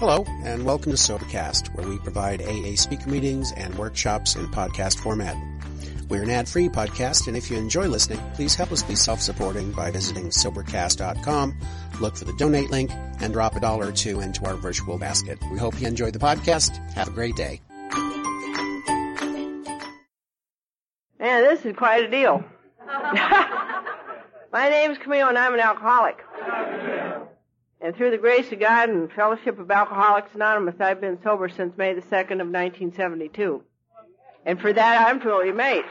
Hello, and welcome to Sobercast, where we provide AA speaker meetings and workshops in podcast format. We're an ad-free podcast, and if you enjoy listening, please help us be self-supporting by visiting Sobercast.com, look for the donate link, and drop a dollar or two into our virtual basket. We hope you enjoy the podcast. Have a great day. Man, this is quite a deal. My name's Camille, and I'm an alcoholic. And through the grace of God and fellowship of Alcoholics Anonymous, I've been sober since May the 2nd of 1972. And for that, I'm truly amazed.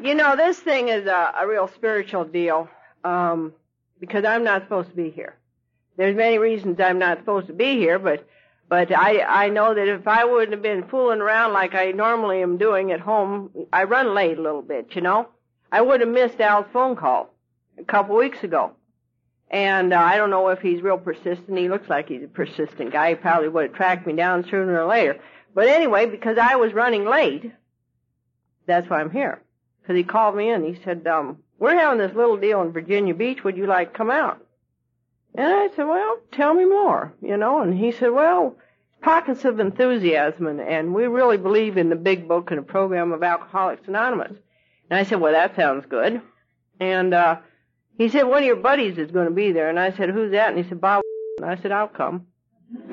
You know, this thing is a, a real spiritual deal, um, because I'm not supposed to be here. There's many reasons I'm not supposed to be here, but but I I know that if I wouldn't have been fooling around like I normally am doing at home, I run late a little bit, you know. I would have missed Al's phone call a couple weeks ago. And uh, I don't know if he's real persistent. He looks like he's a persistent guy. He probably would have tracked me down sooner or later. But anyway, because I was running late, that's why I'm here. Because he called me in. He said, um, we're having this little deal in Virginia Beach. Would you like to come out? And I said, well, tell me more, you know. And he said, well, pockets of enthusiasm, and, and we really believe in the big book and the program of Alcoholics Anonymous. And I said, well, that sounds good. And uh, he said, one of your buddies is going to be there. And I said, who's that? And he said, Bob. And I said, I'll come.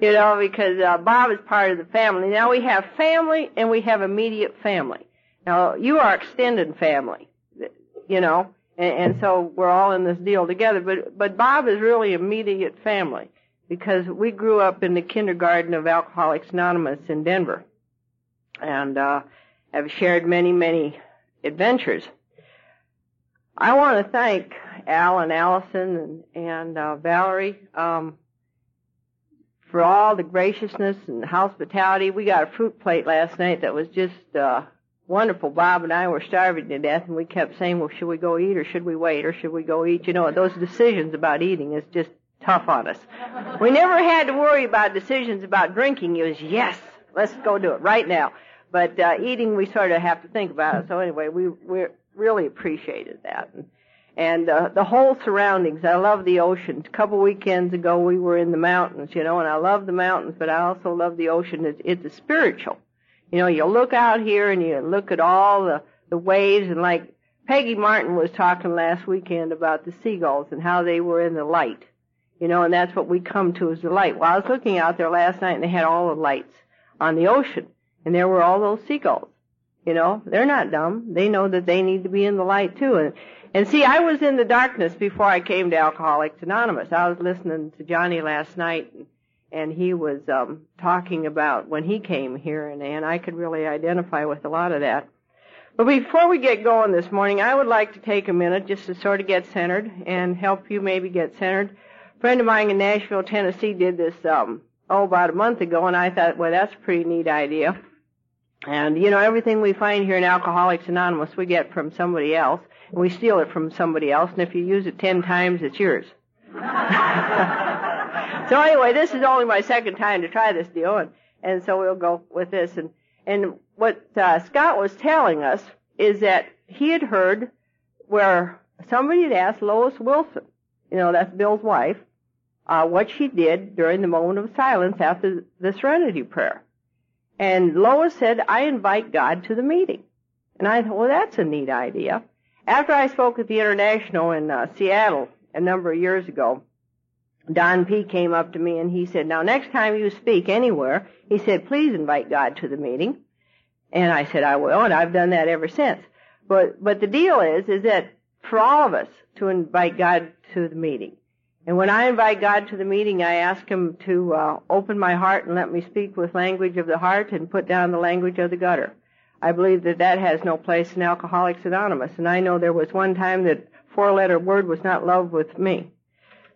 you know, because uh, Bob is part of the family. Now we have family and we have immediate family. Now you are extended family, you know, and, and so we're all in this deal together. But but Bob is really immediate family because we grew up in the kindergarten of Alcoholics Anonymous in Denver, and uh, have shared many many adventures. I want to thank Al and Allison and, and uh, Valerie um, for all the graciousness and hospitality. We got a fruit plate last night that was just uh, wonderful. Bob and I were starving to death, and we kept saying, "Well, should we go eat or should we wait or should we go eat?" You know, those decisions about eating is just tough on us. We never had to worry about decisions about drinking. It was yes, let's go do it right now. But uh, eating, we sort of have to think about it. So anyway, we we're really appreciated that. And, and uh, the whole surroundings. I love the ocean. A couple weekends ago, we were in the mountains, you know, and I love the mountains, but I also love the ocean. It's, it's a spiritual. You know, you look out here and you look at all the the waves, and like Peggy Martin was talking last weekend about the seagulls and how they were in the light. You know, and that's what we come to as the light. Well, I was looking out there last night, and they had all the lights on the ocean, and there were all those seagulls. You know, they're not dumb. They know that they need to be in the light too. And, and see, I was in the darkness before I came to Alcoholics Anonymous. I was listening to Johnny last night and, he was, um, talking about when he came here and, and I could really identify with a lot of that. But before we get going this morning, I would like to take a minute just to sort of get centered and help you maybe get centered. A friend of mine in Nashville, Tennessee did this, um, oh, about a month ago and I thought, well, that's a pretty neat idea. And, you know, everything we find here in Alcoholics Anonymous we get from somebody else, and we steal it from somebody else, and if you use it ten times, it's yours. so anyway, this is only my second time to try this deal, and, and so we'll go with this. And, and what uh, Scott was telling us is that he had heard where somebody had asked Lois Wilson, you know, that's Bill's wife, uh, what she did during the moment of silence after the Serenity Prayer. And Lois said, I invite God to the meeting. And I thought, well, that's a neat idea. After I spoke at the International in uh, Seattle a number of years ago, Don P. came up to me and he said, now next time you speak anywhere, he said, please invite God to the meeting. And I said, I will, and I've done that ever since. But, but the deal is, is that for all of us to invite God to the meeting. And when I invite God to the meeting, I ask Him to uh, open my heart and let me speak with language of the heart and put down the language of the gutter. I believe that that has no place in Alcoholics Anonymous. And I know there was one time that four-letter word was not love with me.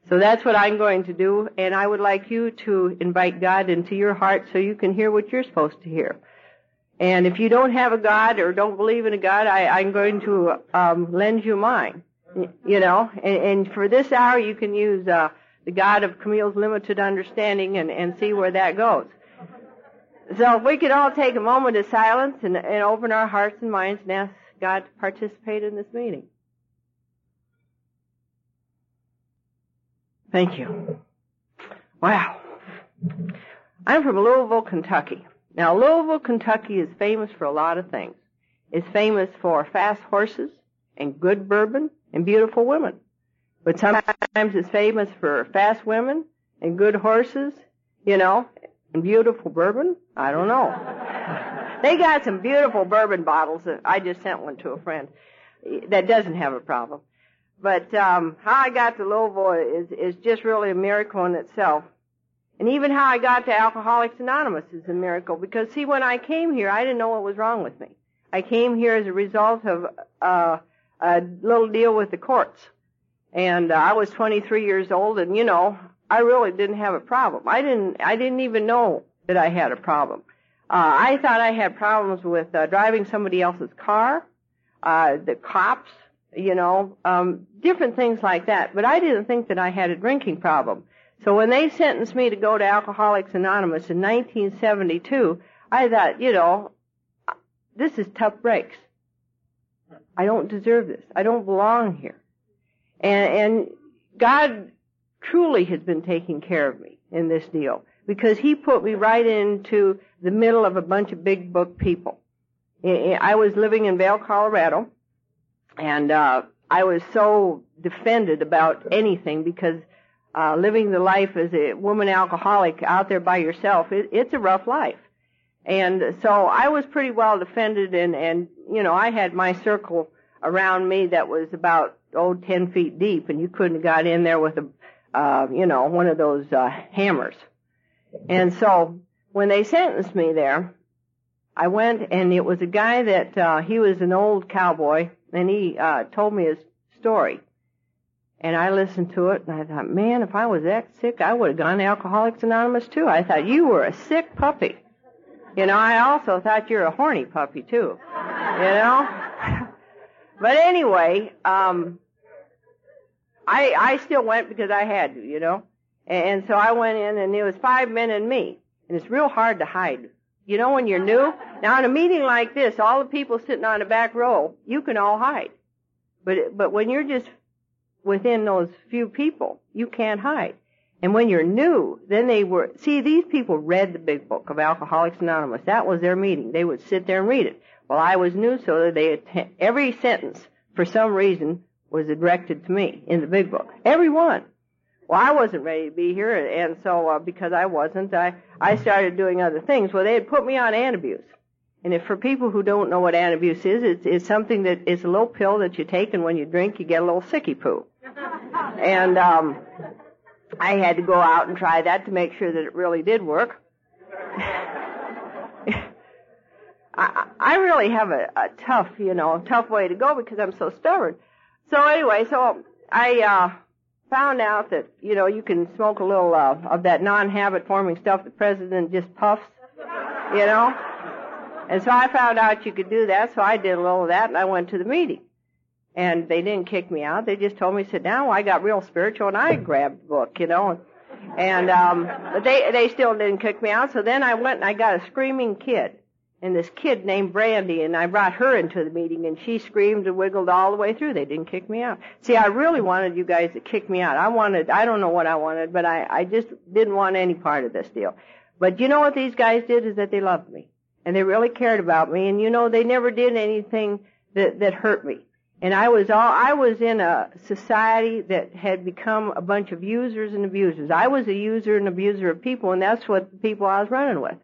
So that's what I'm going to do. And I would like you to invite God into your heart so you can hear what you're supposed to hear. And if you don't have a God or don't believe in a God, I, I'm going to um, lend you mine. You know, and, and for this hour you can use uh, the God of Camille's limited understanding and, and see where that goes. So if we could all take a moment of silence and, and open our hearts and minds and ask God to participate in this meeting. Thank you. Wow. I'm from Louisville, Kentucky. Now, Louisville, Kentucky is famous for a lot of things. It's famous for fast horses and good bourbon and beautiful women. But sometimes it's famous for fast women and good horses, you know, and beautiful bourbon. I don't know. they got some beautiful bourbon bottles. That I just sent one to a friend that doesn't have a problem. But um, how I got to Louisville is is just really a miracle in itself. And even how I got to Alcoholics Anonymous is a miracle because see, when I came here, I didn't know what was wrong with me. I came here as a result of uh, a little deal with the courts, and uh, I was 23 years old, and you know, I really didn't have a problem. I didn't. I didn't even know that I had a problem. Uh, I thought I had problems with uh, driving somebody else's car, uh, the cops, you know, um, different things like that. But I didn't think that I had a drinking problem. So when they sentenced me to go to Alcoholics Anonymous in 1972, I thought, you know, this is tough breaks. I don't deserve this. I don't belong here. And, and God truly has been taking care of me in this deal because He put me right into the middle of a bunch of big book people. I was living in Vail, Colorado, and uh, I was so defended about anything because uh, living the life as a woman alcoholic out there by yourself, it, it's a rough life. And so I was pretty well defended and, and, you know, I had my circle around me that was about, oh, ten feet deep and you couldn't have got in there with a, uh, you know, one of those, uh, hammers. And so when they sentenced me there, I went and it was a guy that, uh, he was an old cowboy and he, uh, told me his story. And I listened to it and I thought, man, if I was that sick, I would have gone to Alcoholics Anonymous too. I thought, you were a sick puppy. You know, I also thought you're a horny puppy too. You know? but anyway, um, I, I still went because I had to, you know? And, so I went in and there was five men and me. And it's real hard to hide. You know when you're new? Now in a meeting like this, all the people sitting on the back row, you can all hide. But, but when you're just within those few people. You can't hide. And when you're new, then they were, see, these people read the big book of Alcoholics Anonymous. That was their meeting. They would sit there and read it. Well, I was new, so they, attend, every sentence, for some reason, was directed to me in the big book. Every one. Well, I wasn't ready to be here, and so, uh, because I wasn't, I, I started doing other things. Well, they had put me on antabuse. And if for people who don't know what antabuse is, it's, it's something that, it's a little pill that you take, and when you drink, you get a little sicky poo. And um, I had to go out and try that to make sure that it really did work. I, I really have a, a tough, you know, tough way to go because I'm so stubborn. So anyway, so I uh, found out that you know you can smoke a little uh, of that non-habit forming stuff the president just puffs, you know. And so I found out you could do that, so I did a little of that, and I went to the meeting. And they didn't kick me out. They just told me, sit down. Well, I got real spiritual, and I grabbed the book, you know. And um, but they they still didn't kick me out. So then I went and I got a screaming kid, and this kid named Brandy, and I brought her into the meeting, and she screamed and wiggled all the way through. They didn't kick me out. See, I really wanted you guys to kick me out. I wanted, I don't know what I wanted, but I I just didn't want any part of this deal. But you know what these guys did is that they loved me and they really cared about me. And you know, they never did anything that that hurt me. And I was all I was in a society that had become a bunch of users and abusers. I was a user and abuser of people, and that's what the people I was running with.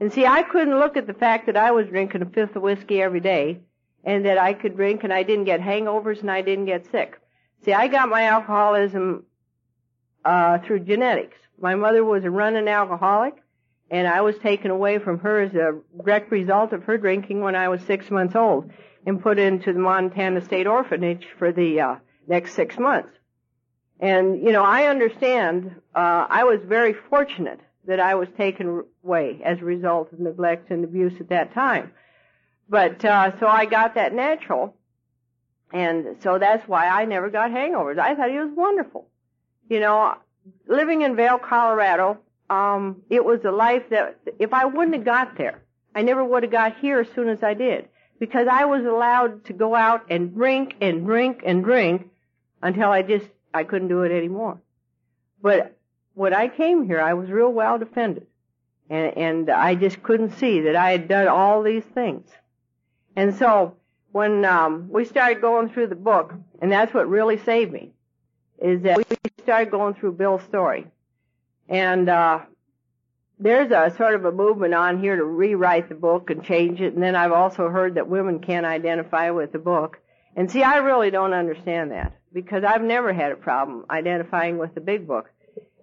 And see, I couldn't look at the fact that I was drinking a fifth of whiskey every day, and that I could drink and I didn't get hangovers and I didn't get sick. See, I got my alcoholism uh, through genetics. My mother was a running alcoholic, and I was taken away from her as a direct result of her drinking when I was six months old and put into the Montana State Orphanage for the uh, next six months. And, you know, I understand, uh, I was very fortunate that I was taken away as a result of neglect and abuse at that time. But, uh, so I got that natural. And so that's why I never got hangovers. I thought it was wonderful. You know, living in Vail, Colorado, um, it was a life that if I wouldn't have got there, I never would have got here as soon as I did because I was allowed to go out and drink and drink and drink until I just I couldn't do it anymore. But when I came here, I was real well defended. And, and I just couldn't see that I had done all these things. And so, when um, we started going through the book, and that's what really saved me, is that we started going through Bill's story. And uh, there's a sort of a movement on here to rewrite the book and change it. And then I've also heard that women can't identify with the book. And see, I really don't understand that because I've never had a problem identifying with the big book.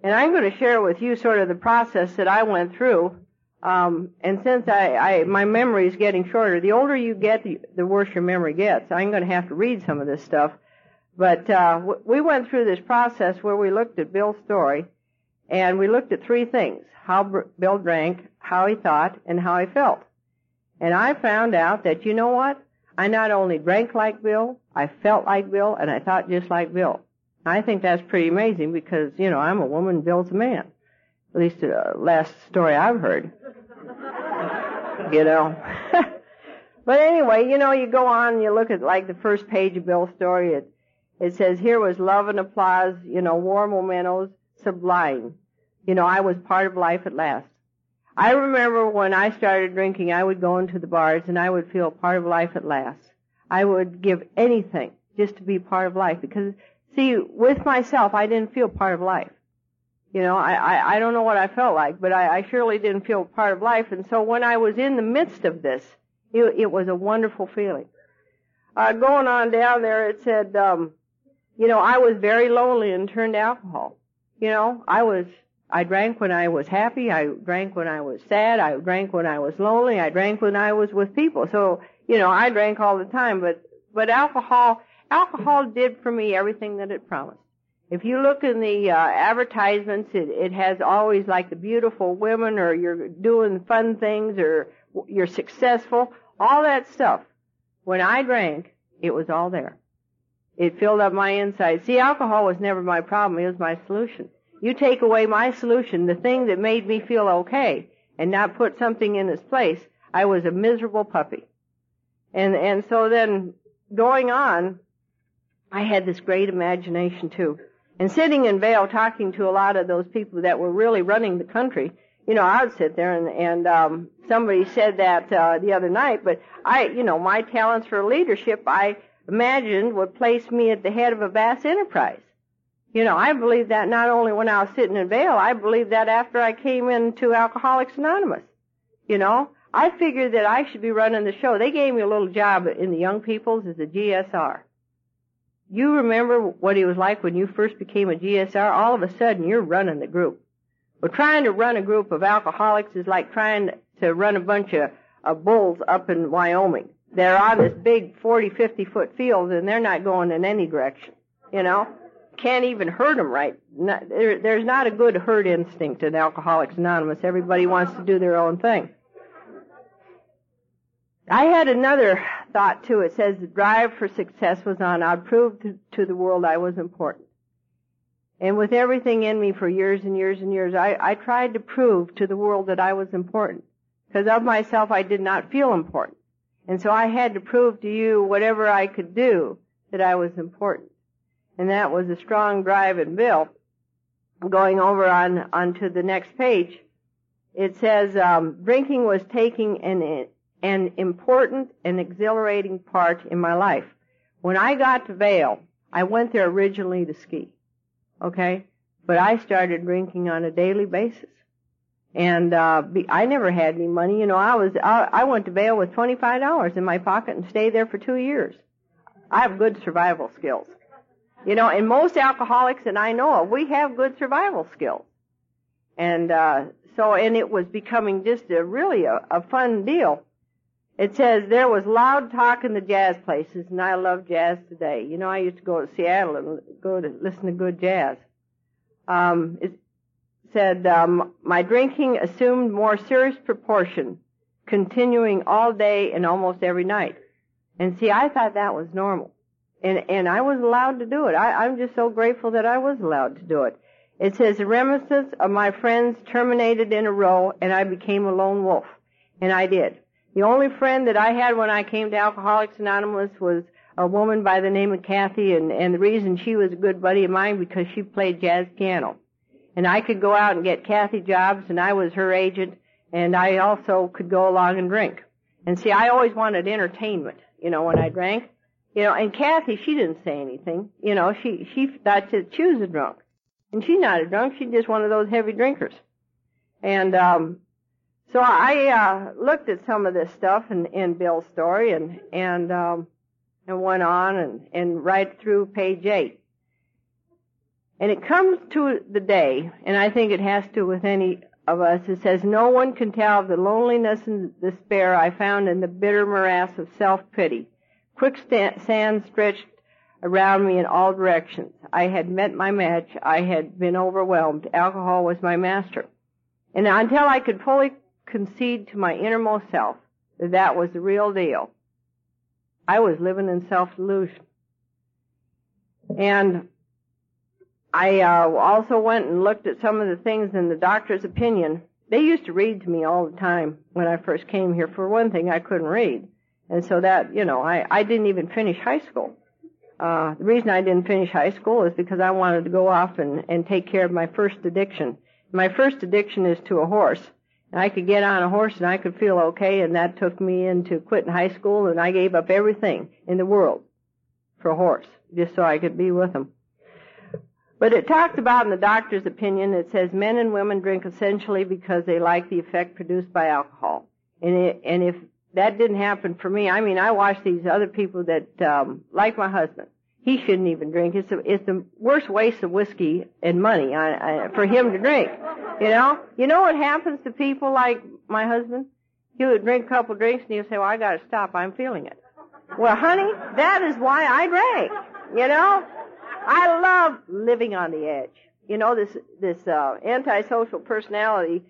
And I'm going to share with you sort of the process that I went through. Um, and since I, I, my memory is getting shorter, the older you get, the, the worse your memory gets. I'm going to have to read some of this stuff. But uh, we went through this process where we looked at Bill's story, and we looked at three things: how Bill drank, how he thought, and how he felt. And I found out that you know what? I not only drank like Bill, I felt like Bill, and I thought just like Bill. I think that's pretty amazing because, you know, I'm a woman, Bill's a man. At least the last story I've heard. you know. but anyway, you know, you go on and you look at like the first page of Bill's story. It, it says, here was love and applause, you know, warm mementos, sublime. You know, I was part of life at last. I remember when I started drinking, I would go into the bars and I would feel part of life at last. I would give anything just to be part of life because, see, with myself, I didn't feel part of life. You know, I, I, I don't know what I felt like, but I, I surely didn't feel part of life. And so when I was in the midst of this, it, it was a wonderful feeling. Uh, going on down there, it said, um, you know, I was very lonely and turned to alcohol. You know, I was I drank when I was happy. I drank when I was sad. I drank when I was lonely. I drank when I was with people. So, you know, I drank all the time, but, but alcohol, alcohol did for me everything that it promised. If you look in the uh, advertisements, it, it has always like the beautiful women or you're doing fun things or you're successful, all that stuff. When I drank, it was all there. It filled up my inside. See, alcohol was never my problem. It was my solution. You take away my solution, the thing that made me feel okay, and not put something in its place, I was a miserable puppy. And, and so then going on, I had this great imagination too. And sitting in Vail talking to a lot of those people that were really running the country, you know, I would sit there and, and um, somebody said that uh, the other night, but I, you know, my talents for leadership, I imagined would place me at the head of a vast enterprise. You know, I believed that not only when I was sitting in Vail, I believed that after I came into Alcoholics Anonymous. You know, I figured that I should be running the show. They gave me a little job in the young people's as a GSR. You remember what it was like when you first became a GSR? All of a sudden, you're running the group. Well, trying to run a group of alcoholics is like trying to run a bunch of, of bulls up in Wyoming. They're on this big 40, 50 foot field and they're not going in any direction. You know? Can't even hurt them right. Not, there, there's not a good herd instinct in Alcoholics Anonymous. Everybody wants to do their own thing. I had another thought too. It says the drive for success was on. I'd prove to, to the world I was important. And with everything in me for years and years and years, I, I tried to prove to the world that I was important. Because of myself, I did not feel important. And so I had to prove to you whatever I could do that I was important and that was a strong drive in Bill. Going over on onto the next page, it says um, drinking was taking an an important and exhilarating part in my life. When I got to Vail, I went there originally to ski, okay, but I started drinking on a daily basis. And uh be, I never had any money, you know. I was I, I went to Vail with twenty five dollars in my pocket and stayed there for two years. I have good survival skills. You know, and most alcoholics that I know of, we have good survival skills. And, uh, so, and it was becoming just a really a, a fun deal. It says there was loud talk in the jazz places, and I love jazz today. You know, I used to go to Seattle and go to listen to good jazz. Um, it said um, my drinking assumed more serious proportion, continuing all day and almost every night. And see, I thought that was normal and and I was allowed to do it. I, I'm just so grateful that I was allowed to do it. It says the reminiscence of my friends terminated in a row, and I became a lone wolf, and I did. The only friend that I had when I came to Alcoholics Anonymous was a woman by the name of Kathy, and and the reason she was a good buddy of mine because she played jazz piano, And I could go out and get Kathy jobs, and I was her agent, and I also could go along and drink. And see, I always wanted entertainment, you know, when I drank. You know, and Kathy, she didn't say anything. You know, she, she thought that she was a drunk. And she's not a drunk, she's just one of those heavy drinkers. And, um, so I, uh, looked at some of this stuff in, in Bill's story and, and, um, and went on and, and right through page eight. And it comes to the day, and I think it has to with any of us, it says, no one can tell the loneliness and despair I found in the bitter morass of self-pity. Quicksand stretched around me in all directions. I had met my match. I had been overwhelmed. Alcohol was my master. And until I could fully concede to my innermost self that that was the real deal, I was living in self-delusion. And I uh, also went and looked at some of the things in the doctor's opinion. They used to read to me all the time when I first came here. For one thing, I couldn't read. And so that, you know, I, I didn't even finish high school. Uh, the reason I didn't finish high school is because I wanted to go off and, and take care of my first addiction. My first addiction is to a horse. And I could get on a horse and I could feel okay and that took me into quitting high school and I gave up everything in the world for a horse just so I could be with him. But it talks about in the doctor's opinion, it says men and women drink essentially because they like the effect produced by alcohol. And, it, and if that didn't happen for me, I mean, I watch these other people that, um, like my husband. He shouldn't even drink. It's, a, it's the worst waste of whiskey and money I, I, for him to drink. You know? You know what happens to people like my husband? He would drink a couple drinks and he'd say, well, I gotta stop. I'm feeling it. Well, honey, that is why I drank. You know? I love living on the edge. You know, this, this, uh, antisocial personality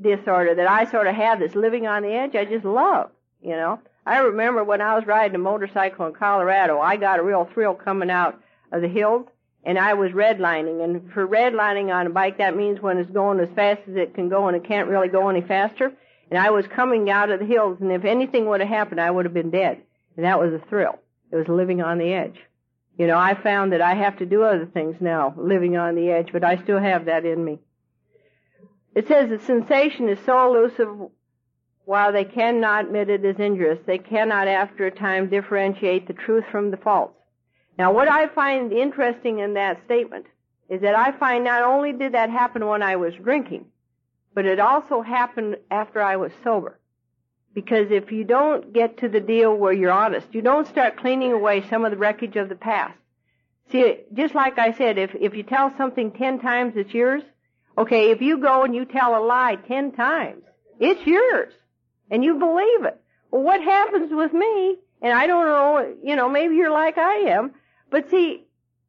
disorder that I sort of have, this living on the edge, I just love, you know. I remember when I was riding a motorcycle in Colorado, I got a real thrill coming out of the hills, and I was redlining. And for redlining on a bike, that means when it's going as fast as it can go and it can't really go any faster. And I was coming out of the hills, and if anything would have happened, I would have been dead. And that was a thrill. It was living on the edge. You know, I found that I have to do other things now, living on the edge, but I still have that in me. It says the sensation is so elusive while they cannot admit it as injurious, they cannot after a time differentiate the truth from the false. Now what I find interesting in that statement is that I find not only did that happen when I was drinking, but it also happened after I was sober. Because if you don't get to the deal where you're honest, you don't start cleaning away some of the wreckage of the past. See, just like I said, if, if you tell something ten times, it's yours. Okay, if you go and you tell a lie ten times, it's yours. And you believe it. Well, what happens with me, and I don't know, you know, maybe you're like I am, but see,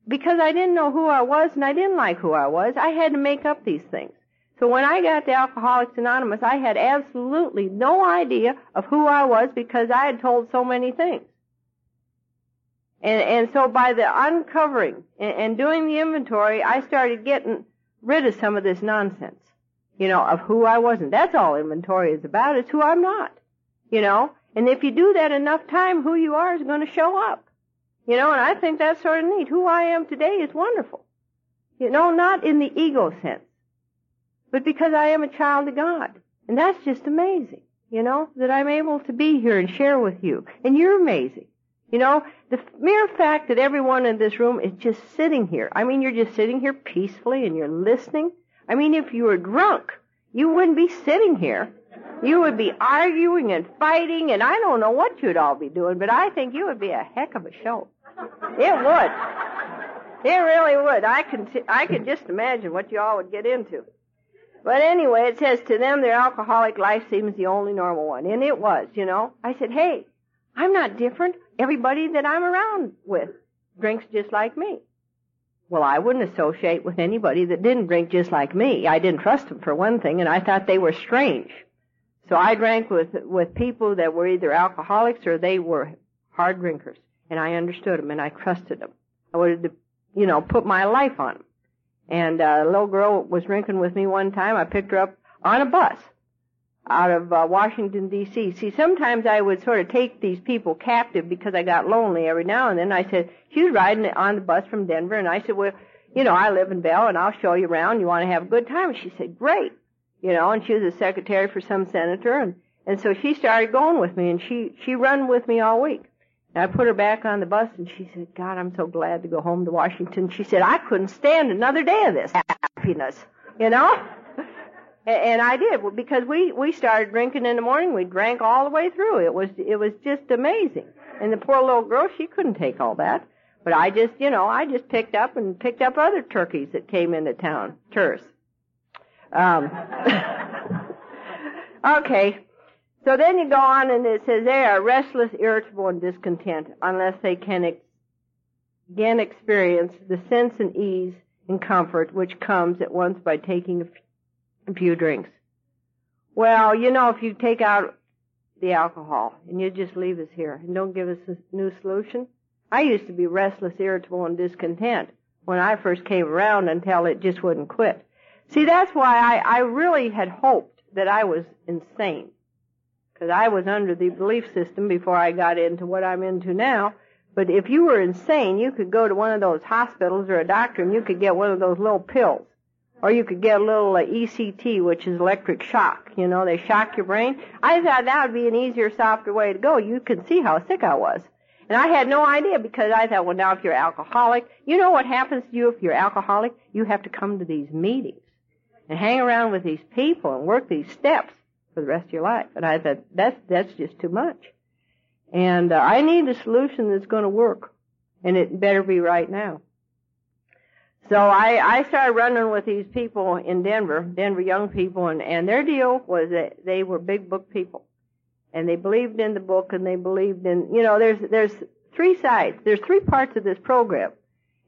because I didn't know who I was and I didn't like who I was, I had to make up these things. So when I got to Alcoholics Anonymous, I had absolutely no idea of who I was because I had told so many things. And, and so by the uncovering and, and doing the inventory, I started getting rid of some of this nonsense, you know, of who I wasn't. That's all inventory is about, is who I'm not, you know. And if you do that enough time, who you are is going to show up. You know, and I think that's sort of neat. Who I am today is wonderful. You know, not in the ego sense but because I am a child of God. And that's just amazing, you know, that I'm able to be here and share with you. And you're amazing. You know, the mere fact that everyone in this room is just sitting here. I mean, you're just sitting here peacefully and you're listening. I mean, if you were drunk, you wouldn't be sitting here. You would be arguing and fighting and I don't know what you'd all be doing, but I think you would be a heck of a show. It would. It really would. I can, I can just imagine what you all would get into. But anyway, it says to them their alcoholic life seems the only normal one. And it was, you know. I said, hey, I'm not different. Everybody that I'm around with drinks just like me. Well, I wouldn't associate with anybody that didn't drink just like me. I didn't trust them for one thing, and I thought they were strange. So I drank with with people that were either alcoholics or they were hard drinkers, and I understood them and I trusted them. I wanted to, you know, put my life on them. And uh, a little girl was drinking with me one time. I picked her up on a bus out of uh, Washington D.C. See, sometimes I would sort of take these people captive because I got lonely every now and then. I said she was riding on the bus from Denver, and I said, "Well, you know, I live in Vail and I'll show you around. You want to have a good time? And she said, great. You know, and she was a secretary for some senator and, and so she started going with me and she, she run with me all week. And I put her back on the bus and she said, God, I'm so glad to go home to Washington. She said, I couldn't stand another day of this happiness, you know? And I did because we we started drinking in the morning. We drank all the way through. It was it was just amazing. And the poor little girl, she couldn't take all that. But I just, you know, I just picked up and picked up other turkeys that came into town, tourists. Um, okay. So then you go on and it says they are restless, irritable, and discontent unless they can ex- again experience the sense and ease and comfort which comes at once by taking a few drinks. Well, you know, if you take out the alcohol and you just leave us here and don't give us a new solution, I used to be restless, irritable, and discontent when I first came around until it just wouldn't quit. See, that's why I, I really had hoped that I was insane. Because I was under the belief system before I got into what I'm into now. But if you were insane, you could go to one of those hospitals or a doctor and you could get one of those little pills. Or you could get a little uh, ECT, which is electric shock. You know, they shock your brain. I thought that would be an easier, softer way to go. You could see how sick I was. And I had no idea because I thought, well, now if you're alcoholic, you know what happens to you if you're alcoholic? You have to come to these meetings and hang around with these people and work these steps for the rest of your life. And I thought, that's, that's just too much. And uh, I need a solution that's going to work. And it better be right now. So I, I started running with these people in Denver, Denver young people, and, and their deal was that they were big book people. And they believed in the book and they believed in you know there's there's three sides. There's three parts of this program.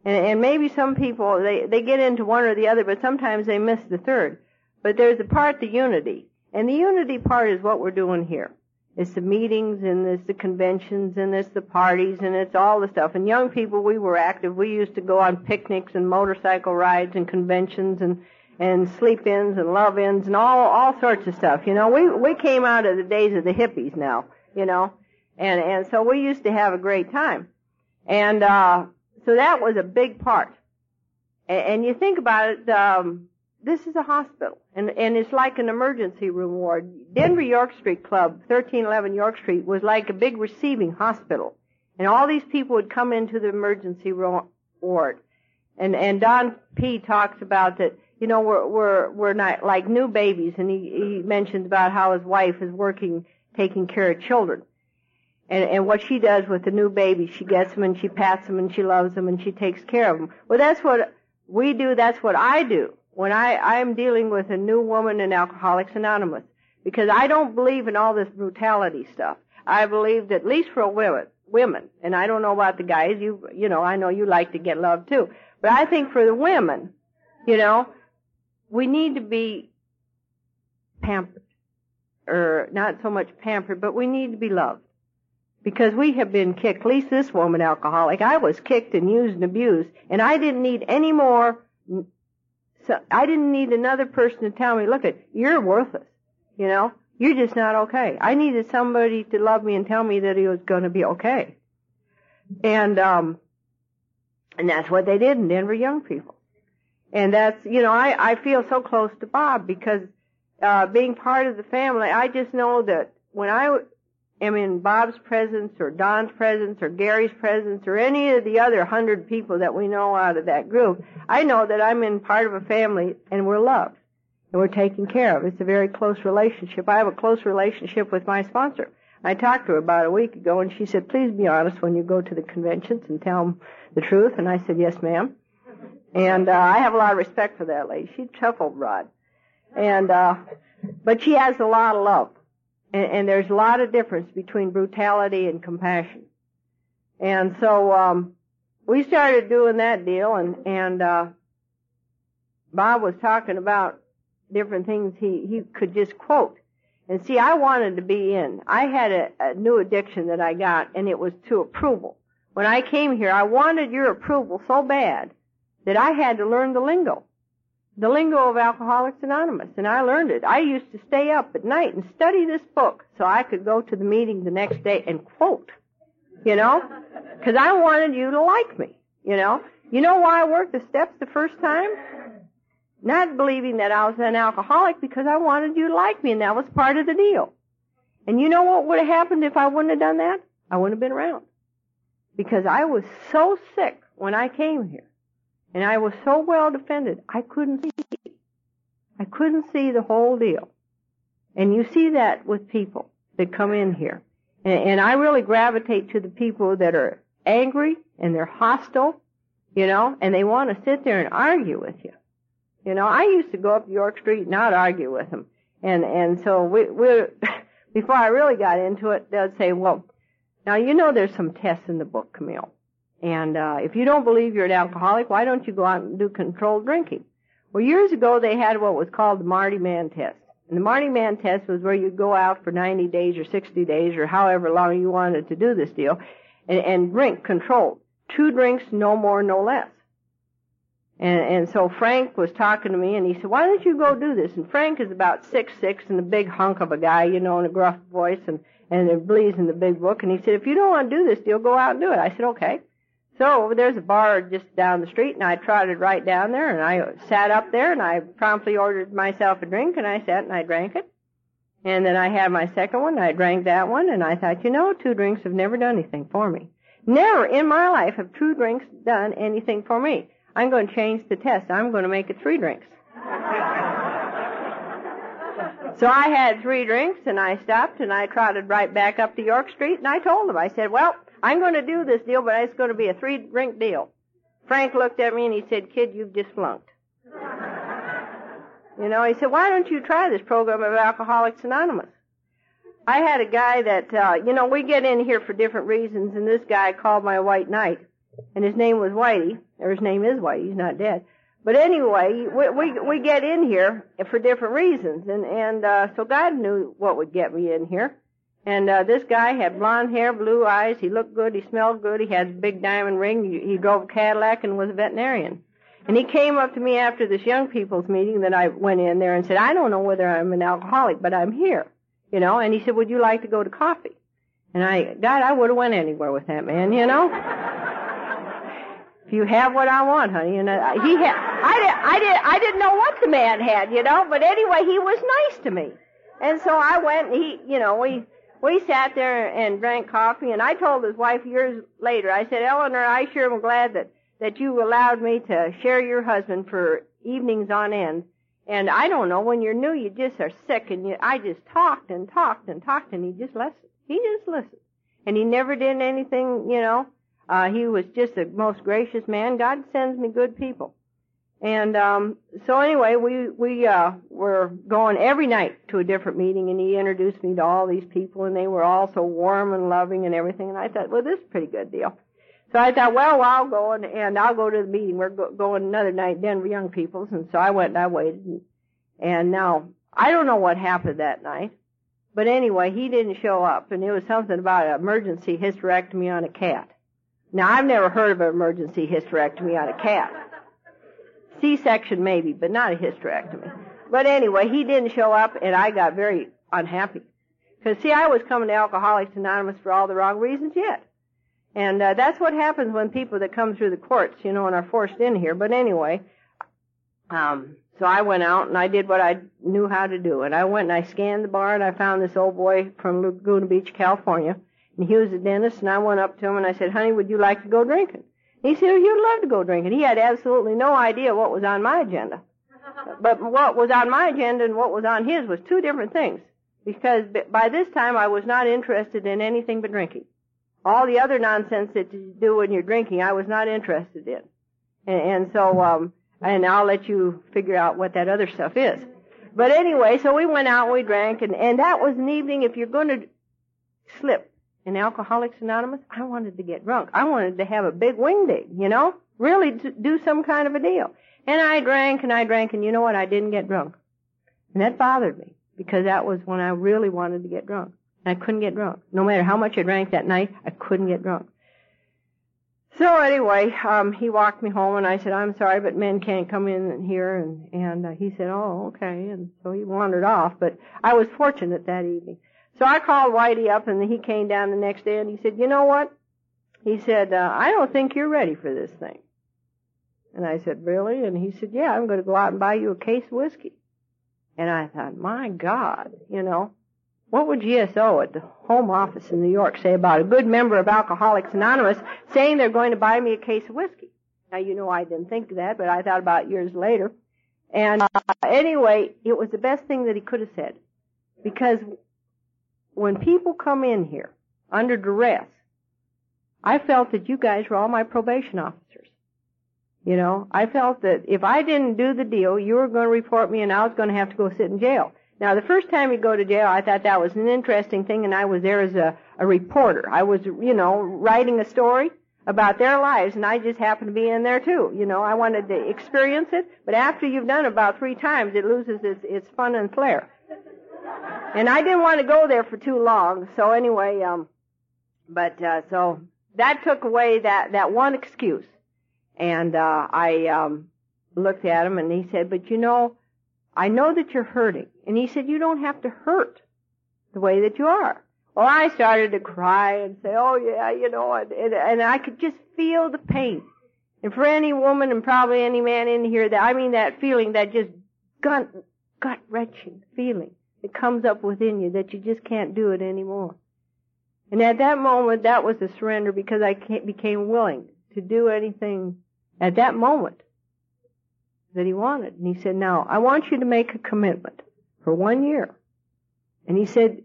And, and maybe some people they they get into one or the other but sometimes they miss the third. But there's a part the unity. And the unity part is what we're doing here it's the meetings and it's the conventions and it's the parties and it's all the stuff and young people we were active we used to go on picnics and motorcycle rides and conventions and and sleep-ins and love-ins and all all sorts of stuff. You know, we we came out of the days of the hippies now. You know, and and so we used to have a great time, and uh, so that was a big part. And, and you think about it, um, this is a hospital, and and it's like an emergency room ward. Denver York Street Club, 1311 York Street, was like a big receiving hospital, and all these people would come into the emergency room ward. And and Don P talks about that you know, we're we're we're not like new babies, and he he mentions about how his wife is working taking care of children, and and what she does with the new baby, she gets them and she pats them and she loves them and she takes care of them. Well, that's what we do. That's what I do when I I'm dealing with a new woman in Alcoholics Anonymous because I don't believe in all this brutality stuff. I believe that at least for women, women, and I don't know about the guys. You you know, I know you like to get love too, but I think for the women, you know we need to be pampered, or not so much pampered, but we need to be loved. Because we have been kicked, at least this woman alcoholic, I was kicked and used and abused, and I didn't need any more, so I didn't need another person to tell me, look, you're worthless, you know, you're just not okay. I needed somebody to love me and tell me that he was going to be okay. And, um, and that's what they did in Denver young people. And that's, you know, I, I feel so close to Bob because, uh, being part of the family, I just know that when I am in Bob's presence or Don's presence or Gary's presence or any of the other hundred people that we know out of that group, I know that I'm in part of a family and we're loved and we're taken care of. It's a very close relationship. I have a close relationship with my sponsor. I talked to her about a week ago and she said, please be honest when you go to the conventions and tell them the truth. And I said, yes ma'am. And uh, I have a lot of respect for that lady. She's chuffled rod. And uh but she has a lot of love. And, and there's a lot of difference between brutality and compassion. And so um we started doing that deal and and uh Bob was talking about different things he he could just quote. And see, I wanted to be in. I had a, a new addiction that I got, and it was to approval. When I came here, I wanted your approval so bad that I had to learn the lingo. The lingo of Alcoholics Anonymous, and I learned it. I used to stay up at night and study this book so I could go to the meeting the next day and quote, you know, because I wanted you to like me, you know. You know why I worked the steps the first time? Not believing that I was an alcoholic because I wanted you to like me and that was part of the deal. And you know what would have happened if I wouldn't have done that? I wouldn't have been around. Because I was so sick when I came here. And I was so well defended, I couldn't see. I couldn't see the whole deal. And you see that with people that come in here. And, and I really gravitate to the people that are angry and they're hostile, you know, and they want to sit there and argue with you. You know, I used to go up York Street and not argue with them. And, and so we, we, before I really got into it, they'd say, well, now you know there's some tests in the book, Camille. And, uh, if you don't believe you're an alcoholic, why don't you go out and do controlled drinking? Well, years ago they had what was called the Marty Mann test. And the Marty Mann test was where you go out for 90 days or 60 days or however long you wanted to do this deal and, and drink controlled. Two drinks, no more, no less. And, and so Frank was talking to me and he said, why don't you go do this? And Frank is about six six and a big hunk of a guy, you know, in a gruff voice and, and it believes in the big book. And he said, if you don't want to do this deal, go out and do it. I said, okay. So there's a bar just down the street and I trotted right down there and I sat up there and I promptly ordered myself a drink and I sat and I drank it. And then I had my second one, I drank that one, and I thought, you know, two drinks have never done anything for me. Never in my life have two drinks done anything for me. I'm going to change the test. I'm going to make it three drinks. so I had three drinks and I stopped and I trotted right back up to York Street and I told them, I said, well, I'm going to do this deal, but it's going to be a three drink deal. Frank looked at me and he said, kid, you've just flunked. you know, he said, why don't you try this program of Alcoholics Anonymous? I had a guy that, uh, you know, we get in here for different reasons and this guy called my white knight and his name was Whitey, or his name is Whitey, he's not dead. But anyway, we, we, we get in here for different reasons, and, and, uh, so God knew what would get me in here. And, uh, this guy had blonde hair, blue eyes, he looked good, he smelled good, he had a big diamond ring, he, he drove a Cadillac and was a veterinarian. And he came up to me after this young people's meeting that I went in there and said, I don't know whether I'm an alcoholic, but I'm here. You know, and he said, would you like to go to coffee? And I, God, I would have went anywhere with that man, you know? If you have what I want, honey. And uh, he had, I did, I did, I didn't know what the man had, you know. But anyway, he was nice to me, and so I went. and He, you know, we we sat there and drank coffee. And I told his wife years later, I said, Eleanor, I sure am glad that that you allowed me to share your husband for evenings on end. And I don't know, when you're new, you just are sick, and you, I just talked and talked and talked, and he just listened. He just listened, and he never did anything, you know uh, he was just the most gracious man. God sends me good people. And um, so anyway, we we uh, were going every night to a different meeting, and he introduced me to all these people, and they were all so warm and loving and everything. And I thought, well, this is a pretty good deal. So I thought, well, I'll go and, and I'll go to the meeting. We're go- going another night, Denver Young People's, and so I went and I waited. And, and now I don't know what happened that night, but anyway, he didn't show up, and it was something about an emergency hysterectomy on a cat. Now, I've never heard of an emergency hysterectomy on a cat. C-section maybe, but not a hysterectomy. But anyway, he didn't show up, and I got very unhappy. Because, see, I was coming to Alcoholics Anonymous for all the wrong reasons yet. And uh, that's what happens when people that come through the courts, you know, and are forced in here. But anyway, um, so I went out and I did what I knew how to do. And I went and I scanned the bar and I found this old boy from Laguna Beach, California and he was a dentist, and I went up to him and I said, honey, would you like to go drinking? He said, he would love to go drinking. He had absolutely no idea what was on my agenda. But what was on my agenda and what was on his was two different things. Because by this time I was not interested in anything but drinking. All the other nonsense that you do when you're drinking, I was not interested in. And, and so, um, and I'll let you figure out what that other stuff is. But anyway, so we went out and we drank, and, and that was an evening, if you're going to slip in Alcoholics Anonymous, I wanted to get drunk. I wanted to have a big wingding, you know? Really do some kind of a deal. And I drank and I drank and you know what? I didn't get drunk. And that bothered me because that was when I really wanted to get drunk. And I couldn't get drunk. No matter how much I drank that night, I couldn't get drunk. So anyway, um, he walked me home and I said, I'm sorry, but men can't come in here. And, and uh, he said, oh, okay. And so he wandered off, but I was fortunate that evening. So I called Whitey up and he came down the next day and he said, you know what? He said, uh, I don't think you're ready for this thing. And I said, really? And he said, yeah, I'm going to go out and buy you a case of whiskey. And I thought, my God, you know, what would GSO at the home office in New York say about a good member of Alcoholics Anonymous saying they're going to buy me a case of whiskey? Now, you know, I didn't think of that, but I thought about years later. And uh, anyway, it was the best thing that he could have said. Because when people come in here under duress, I felt that you guys were all my probation officers. You know, I felt that if I didn't do the deal, you were going to report me and I was going to have to go sit in jail. Now, the first time you go to jail, I thought that was an interesting thing and I was there as a, a reporter. I was, you know, writing a story about their lives and I just happened to be in there too. You know, I wanted to experience it, but after you've done it about three times, it loses its, its fun and flair. And I didn't want to go there for too long, so anyway, um, but, uh, so that took away that, that one excuse. And, uh, I, um, looked at him and he said, but you know, I know that you're hurting. And he said, you don't have to hurt the way that you are. Well, I started to cry and say, oh yeah, you know, and, and I could just feel the pain. And for any woman and probably any man in here, that I mean that feeling, that just gut, gut wrenching feeling that comes up within you that you just can't do it anymore. And at that moment, that was a surrender because I became willing to do anything at that moment that he wanted. And he said, now, I want you to make a commitment for one year. And he said,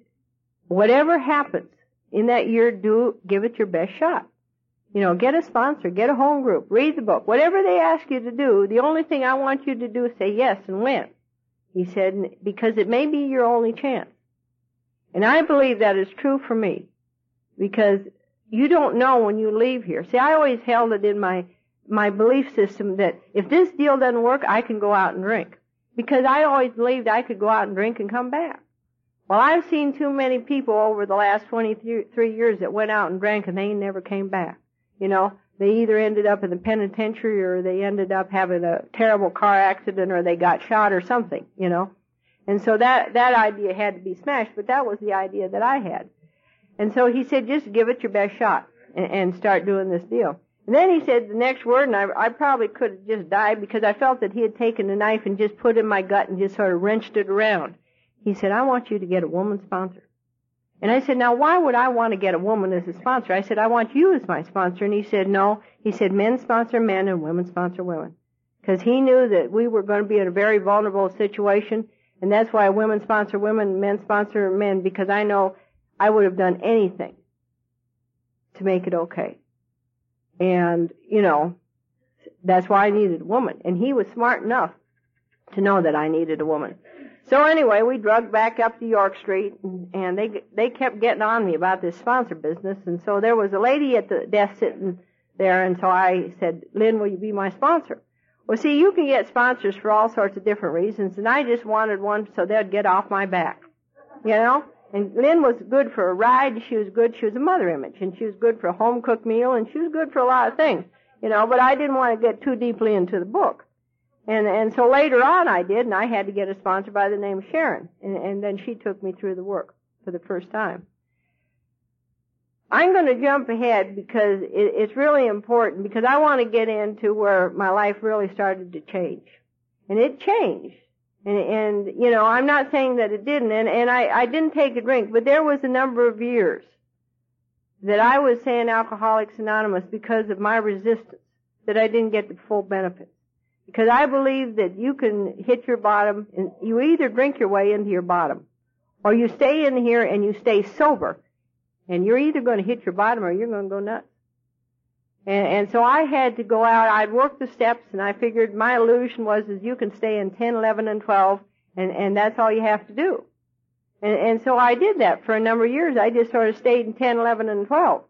whatever happens in that year, do, give it your best shot. You know, get a sponsor, get a home group, read the book, whatever they ask you to do, the only thing I want you to do is say yes and win. He said, because it may be your only chance. And I believe that is true for me. Because you don't know when you leave here. See, I always held it in my, my belief system that if this deal doesn't work, I can go out and drink. Because I always believed I could go out and drink and come back. Well, I've seen too many people over the last 23 years that went out and drank and they never came back. You know, they either ended up in the penitentiary or they ended up having a terrible car accident or they got shot or something, you know. And so that, that idea had to be smashed, but that was the idea that I had. And so he said, just give it your best shot and, and start doing this deal. And then he said the next word, and I, I probably could have just died because I felt that he had taken a knife and just put it in my gut and just sort of wrenched it around. He said, I want you to get a woman sponsor. And I said, now why would I want to get a woman as a sponsor? I said, I want you as my sponsor. And he said, no. He said, men sponsor men and women sponsor women. Because he knew that we were going to be in a very vulnerable situation. And that's why women sponsor women, men sponsor men, because I know I would have done anything to make it okay. And, you know, that's why I needed a woman. And he was smart enough to know that I needed a woman. So anyway, we drug back up to York Street, and they they kept getting on me about this sponsor business. And so there was a lady at the desk sitting there, and so I said, "Lynn, will you be my sponsor?" Well, see, you can get sponsors for all sorts of different reasons, and I just wanted one so they'd get off my back, you know. And Lynn was good for a ride. She was good. She was a mother image, and she was good for a home cooked meal, and she was good for a lot of things, you know. But I didn't want to get too deeply into the book. And and so later on I did, and I had to get a sponsor by the name of Sharon, and, and then she took me through the work for the first time. I'm going to jump ahead because it, it's really important because I want to get into where my life really started to change, and it changed. And, and you know, I'm not saying that it didn't, and and I I didn't take a drink, but there was a number of years that I was saying Alcoholics Anonymous because of my resistance that I didn't get the full benefits. Because I believe that you can hit your bottom, and you either drink your way into your bottom, or you stay in here and you stay sober, and you're either going to hit your bottom or you're going to go nuts. And, and so I had to go out. I'd worked the steps, and I figured my illusion was is you can stay in 10, 11, and 12, and and that's all you have to do. And and so I did that for a number of years. I just sort of stayed in 10, 11, and 12,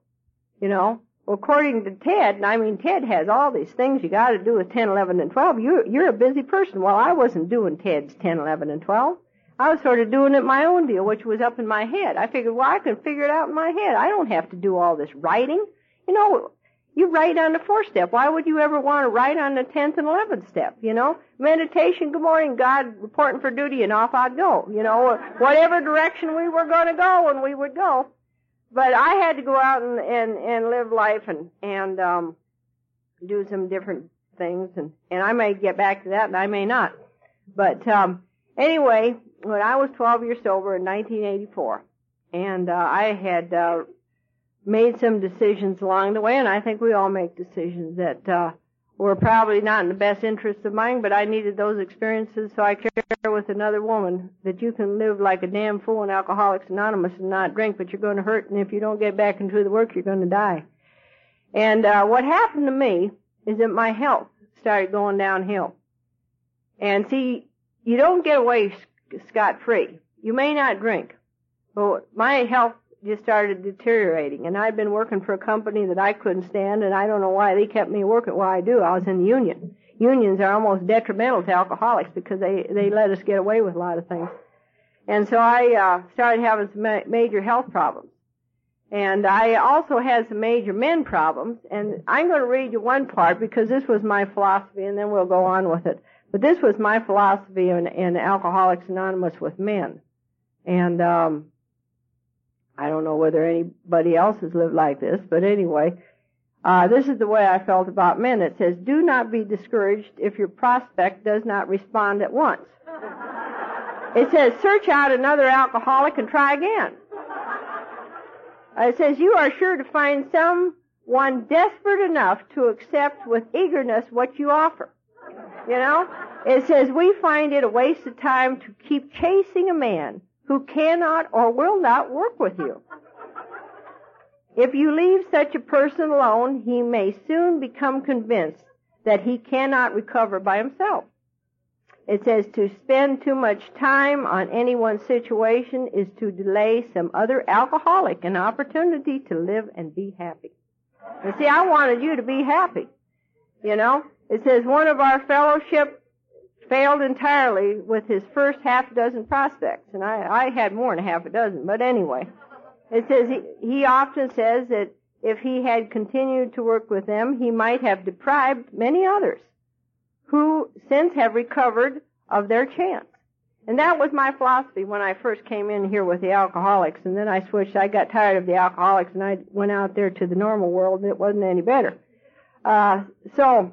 you know. According to Ted, and I mean, Ted has all these things you got to do with 10, 11, and 12. You're, you're a busy person. Well, I wasn't doing Ted's 10, 11, and 12. I was sort of doing it my own deal, which was up in my head. I figured, well, I can figure it out in my head. I don't have to do all this writing. You know, you write on the fourth step. Why would you ever want to write on the tenth and eleventh step? You know, meditation. Good morning, God, reporting for duty, and off I'd go. You know, whatever direction we were going to go, and we would go but I had to go out and, and, and live life and, and, um, do some different things, and and I may get back to that, and I may not. But um, anyway, when I was 12 years sober in 1984, and uh, I had uh, made some decisions along the way, and I think we all make decisions that uh, were probably not in the best interest of mine, but I needed those experiences so I share with another woman that you can live like a damn fool in Alcoholics Anonymous and not drink, but you're going to hurt, and if you don't get back into the work, you're going to die. And uh, what happened to me is that my health started going downhill. And see, you don't get away scot free. You may not drink, but my health just started deteriorating. And I'd been working for a company that I couldn't stand, and I don't know why they kept me working. Well, I do. I was in the union. Unions are almost detrimental to alcoholics because they they let us get away with a lot of things. And so I uh, started having some ma- major health problems. And I also had some major men problems. And I'm going to read you one part because this was my philosophy, and then we'll go on with it. But this was my philosophy in, in Alcoholics Anonymous with men. And um, I don't know whether anybody else has lived like this, but anyway, uh, this is the way I felt about men. It says, do not be discouraged if your prospect does not respond at once. It says, search out another alcoholic and try again. It says, you are sure to find someone desperate enough to accept with eagerness what you offer. You know? It says, we find it a waste of time to keep chasing a man who cannot or will not work with you. If you leave such a person alone, he may soon become convinced that he cannot recover by himself. It says to spend too much time on any one situation is to delay some other alcoholic an opportunity to live and be happy. And see, I wanted you to be happy. You know, it says one of our fellowship failed entirely with his first half dozen prospects, and I, I had more than half a dozen, but anyway. It says he, he often says that if he had continued to work with them, he might have deprived many others who since have recovered of their chance. And that was my philosophy when I first came in here with the alcoholics, and then I switched. I got tired of the alcoholics, and I went out there to the normal world, and it wasn't any better. Uh, so,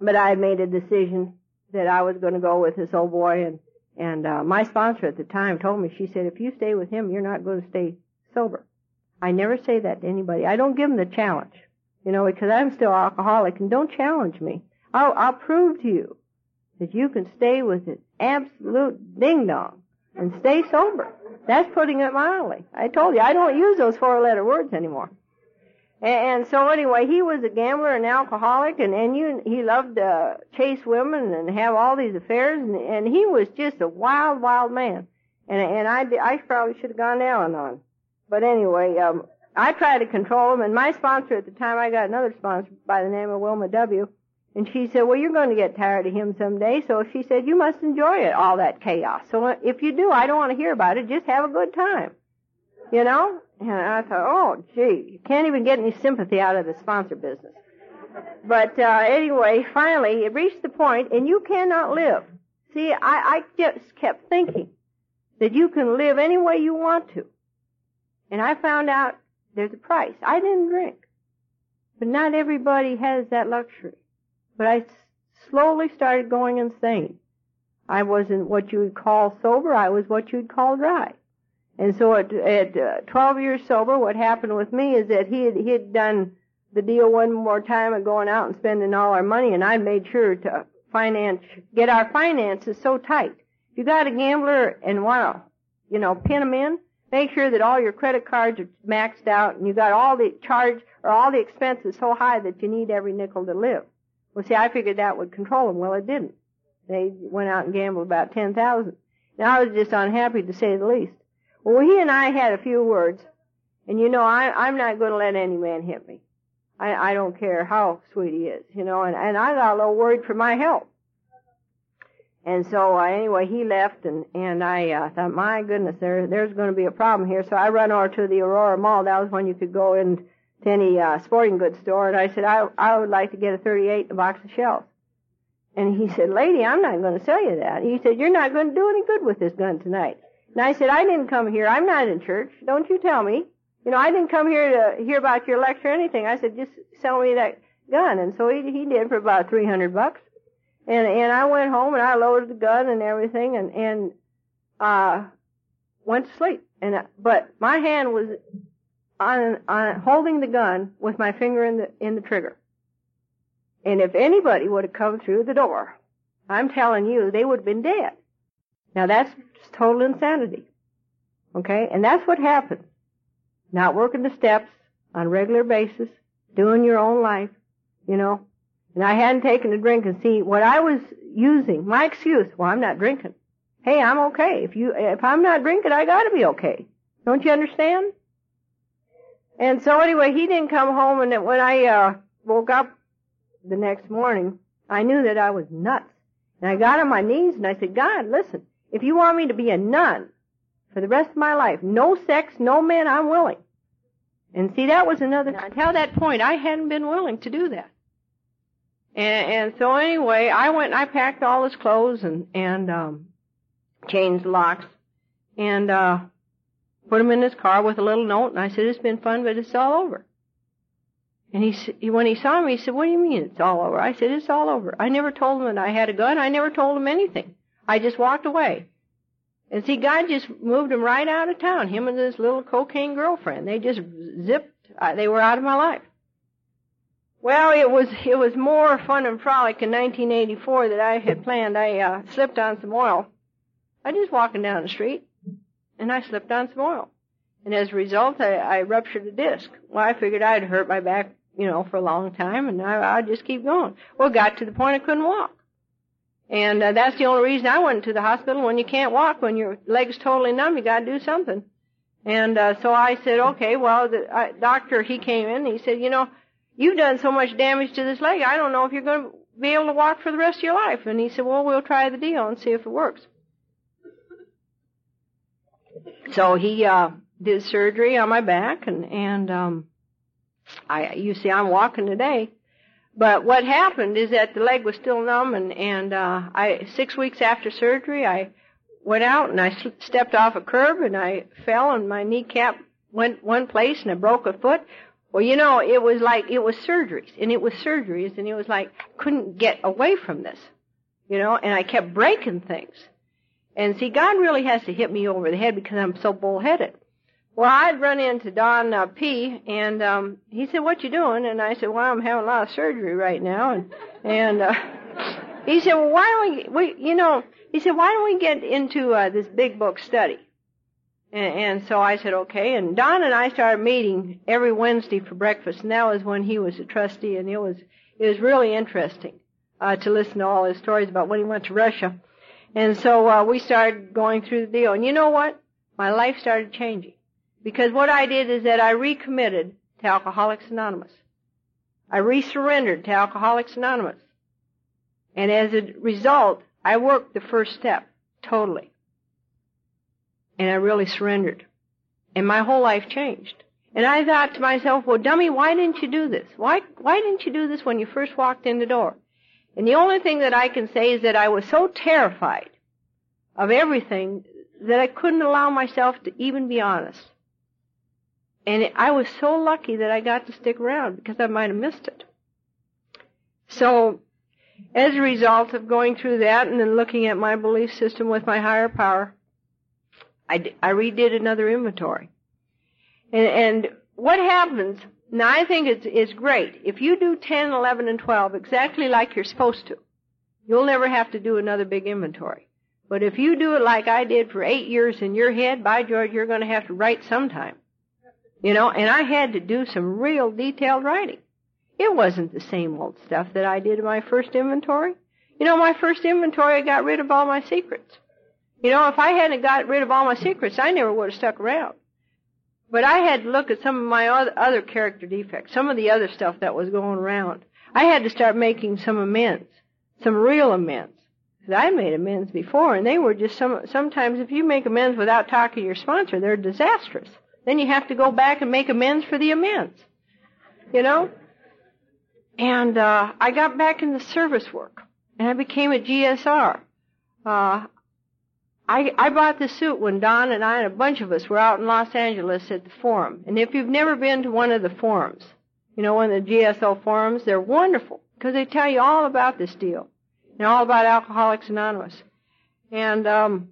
but I made a decision that I was going to go with this old boy, and and uh, my sponsor at the time told me, she said, if you stay with him, you're not going to stay sober. I never say that to anybody. I don't give them the challenge, you know, because I'm still alcoholic, and don't challenge me. I'll, I'll prove to you that you can stay with it absolute ding dong and stay sober. That's putting it mildly. I told you I don't use those four letter words anymore. And, so anyway, he was a gambler and alcoholic, and and you, he loved to chase women and have all these affairs, and, and he was just a wild, wild man. And and I I probably should have gone down on. But anyway, um, I tried to control him, and my sponsor at the time, I got another sponsor by the name of Wilma W. And she said, well, you're going to get tired of him someday. So she said, you must enjoy it, all that chaos. So if you do, I don't want to hear about it. Just have a good time. You know? And I thought, oh, gee, you can't even get any sympathy out of the sponsor business. But uh, anyway, finally, it reached the point, and you cannot live. See, I, I just kept thinking that you can live any way you want to. And I found out there's a price. I didn't drink. But not everybody has that luxury. But I slowly started going insane. I wasn't what you would call sober. I was what you'd call dry. And so at, at uh, 12 years sober, what happened with me is that he had, he had done the deal one more time of going out and spending all our money, and I made sure to finance, get our finances so tight. If you got a gambler and want to, you know, pin them in, make sure that all your credit cards are maxed out and you got all the charge or all the expenses so high that you need every nickel to live. Well, see, I figured that would control them. Well, it didn't. They went out and gambled about ten thousand. Now I was just unhappy to say the least. Well, he and I had a few words, and you know, I, I'm not going to let any man hit me. I, I don't care how sweet he is, you know, and, and I got a little worried for my health. And so uh, anyway, he left, and and I uh, thought, my goodness, there there's going to be a problem here. So I run over to the Aurora Mall. That was when you could go in to any uh, sporting goods store, and I said, I I would like to get a 38 a box of shells. And he said, lady, I'm not going to sell you that. He said, you're not going to do any good with this gun tonight. And I said, I didn't come here. I'm not in church. Don't you tell me. You know, I didn't come here to hear about your lecture or anything. I said, just sell me that, gun, and so he he did for about three hundred bucks. And and I went home and I loaded the gun and everything, and and uh went to sleep. And uh, but my hand was on on holding the gun with my finger in the in the trigger. And if anybody would have come through the door, I'm telling you, they would have been dead. Now that's total insanity. Okay? And that's what happens. Not working the steps on a regular basis, doing your own life, you know. And I hadn't taken a drink and see what I was using, my excuse, well, I'm not drinking. Hey, I'm okay. If you, if I'm not drinking, I gotta be okay. Don't you understand? And so anyway, he didn't come home and when I, uh, woke up the next morning, I knew that I was nuts. And I got on my knees and I said, God, listen, if you want me to be a nun for the rest of my life, no sex, no men, I'm willing. And see, that was another, until that point, I hadn't been willing to do that. And, and so anyway, I went and I packed all his clothes and, and, um, changed locks and, uh, put him in his car with a little note and I said, it's been fun, but it's all over. And he, when he saw me, he said, what do you mean it's all over? I said, it's all over. I never told him that I had a gun. I never told him anything. I just walked away. And see, God just moved him right out of town. Him and his little cocaine girlfriend. They just zipped. Uh, they were out of my life. Well, it was it was more fun and frolic in 1984 that I had planned. I uh, slipped on some oil. I was just walking down the street, and I slipped on some oil, and as a result, I, I ruptured a disc. Well, I figured I'd hurt my back you know, for a long time, and I, I'd just keep going. Well, it got to the point I couldn't walk. And uh, that's the only reason I went to the hospital. When you can't walk, when your leg's totally numb, you got to do something. And uh, so I said, okay, well, the uh, doctor, he came in, he said, you know, you've done so much damage to this leg, I don't know if you're going to be able to walk for the rest of your life. And he said, well, we'll try the deal and see if it works. So he uh, did surgery on my back, and and um, I, you see, I'm walking today. But what happened is that the leg was still numb, and and uh, I six weeks after surgery, I went out and I stepped off a curb and I fell, and my kneecap went one place, and I broke a foot. Well, you know, it was like it was surgeries, and it was surgeries, and it was like couldn't get away from this, you know, and I kept breaking things. And see, God really has to hit me over the head because I'm so bullheaded. Well, I'd run into Don uh, P. and um, he said, "What you doing?" And I said, "Well, I'm having a lot of surgery right now." And and uh, he said, "Well, why don't we, we, you know?" He said, "Why don't we get into uh, this big book study?" And, and so I said, "Okay." And Don and I started meeting every Wednesday for breakfast, and that was when he was a trustee, and it was it was really interesting uh, to listen to all his stories about when he went to Russia. And so uh, we started going through the deal, and you know what? My life started changing. Because what I did is that I recommitted to Alcoholics Anonymous. I resurrendered to Alcoholics Anonymous. And as a result, I worked the first step totally. And I really surrendered. And my whole life changed. And I thought to myself, well, dummy, why didn't you do this? Why, why didn't you do this when you first walked in the door? And the only thing that I can say is that I was so terrified of everything that I couldn't allow myself to even be honest. And it, I was so lucky that I got to stick around because I might have missed it. So, as a result of going through that and then looking at my belief system with my higher power, I, I redid another inventory. And, and what happens, now I think it's, it's great. If you do 10, 11, and 12 exactly like you're supposed to, you'll never have to do another big inventory. But if you do it like I did for eight years in your head, by George, you're going to have to write sometime. You know, and I had to do some real detailed writing. It wasn't the same old stuff that I did in my first inventory. You know, my first inventory, I got rid of all my secrets. You know, if I hadn't got rid of all my secrets, I never would have stuck around. But I had to look at some of my other character defects, some of the other stuff that was going around. I had to start making some amends, some real amends. Because I made amends before, and they were just some. Sometimes, if you make amends without talking to your sponsor, they're disastrous. Then you have to go back and make amends for the amends. You know? And uh, I got back into service work, and I became a GSR. Uh, I, I bought the suit when Don and I and a bunch of us were out in Los Angeles at the forum. And if you've never been to one of the forums, you know, in the GSO forums. They're wonderful because they tell you all about this deal and all about Alcoholics Anonymous. And um,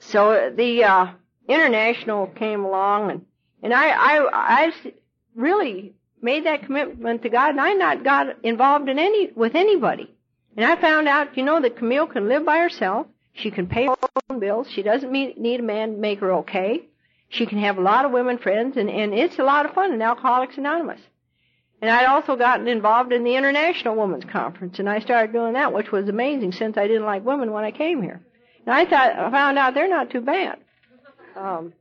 so the uh, international came along, and and I I I really made that commitment to God, and I not got involved in any with anybody. And I found out, you know, that Camille can live by herself. She can pay her own bills. She doesn't need a man to make her okay. She can have a lot of women friends, and and it's a lot of fun in Alcoholics Anonymous. And I'd also gotten involved in the International Women's Conference, and I started doing that, which was amazing since I didn't like women when I came here. And I thought I found out they're not too bad. Um,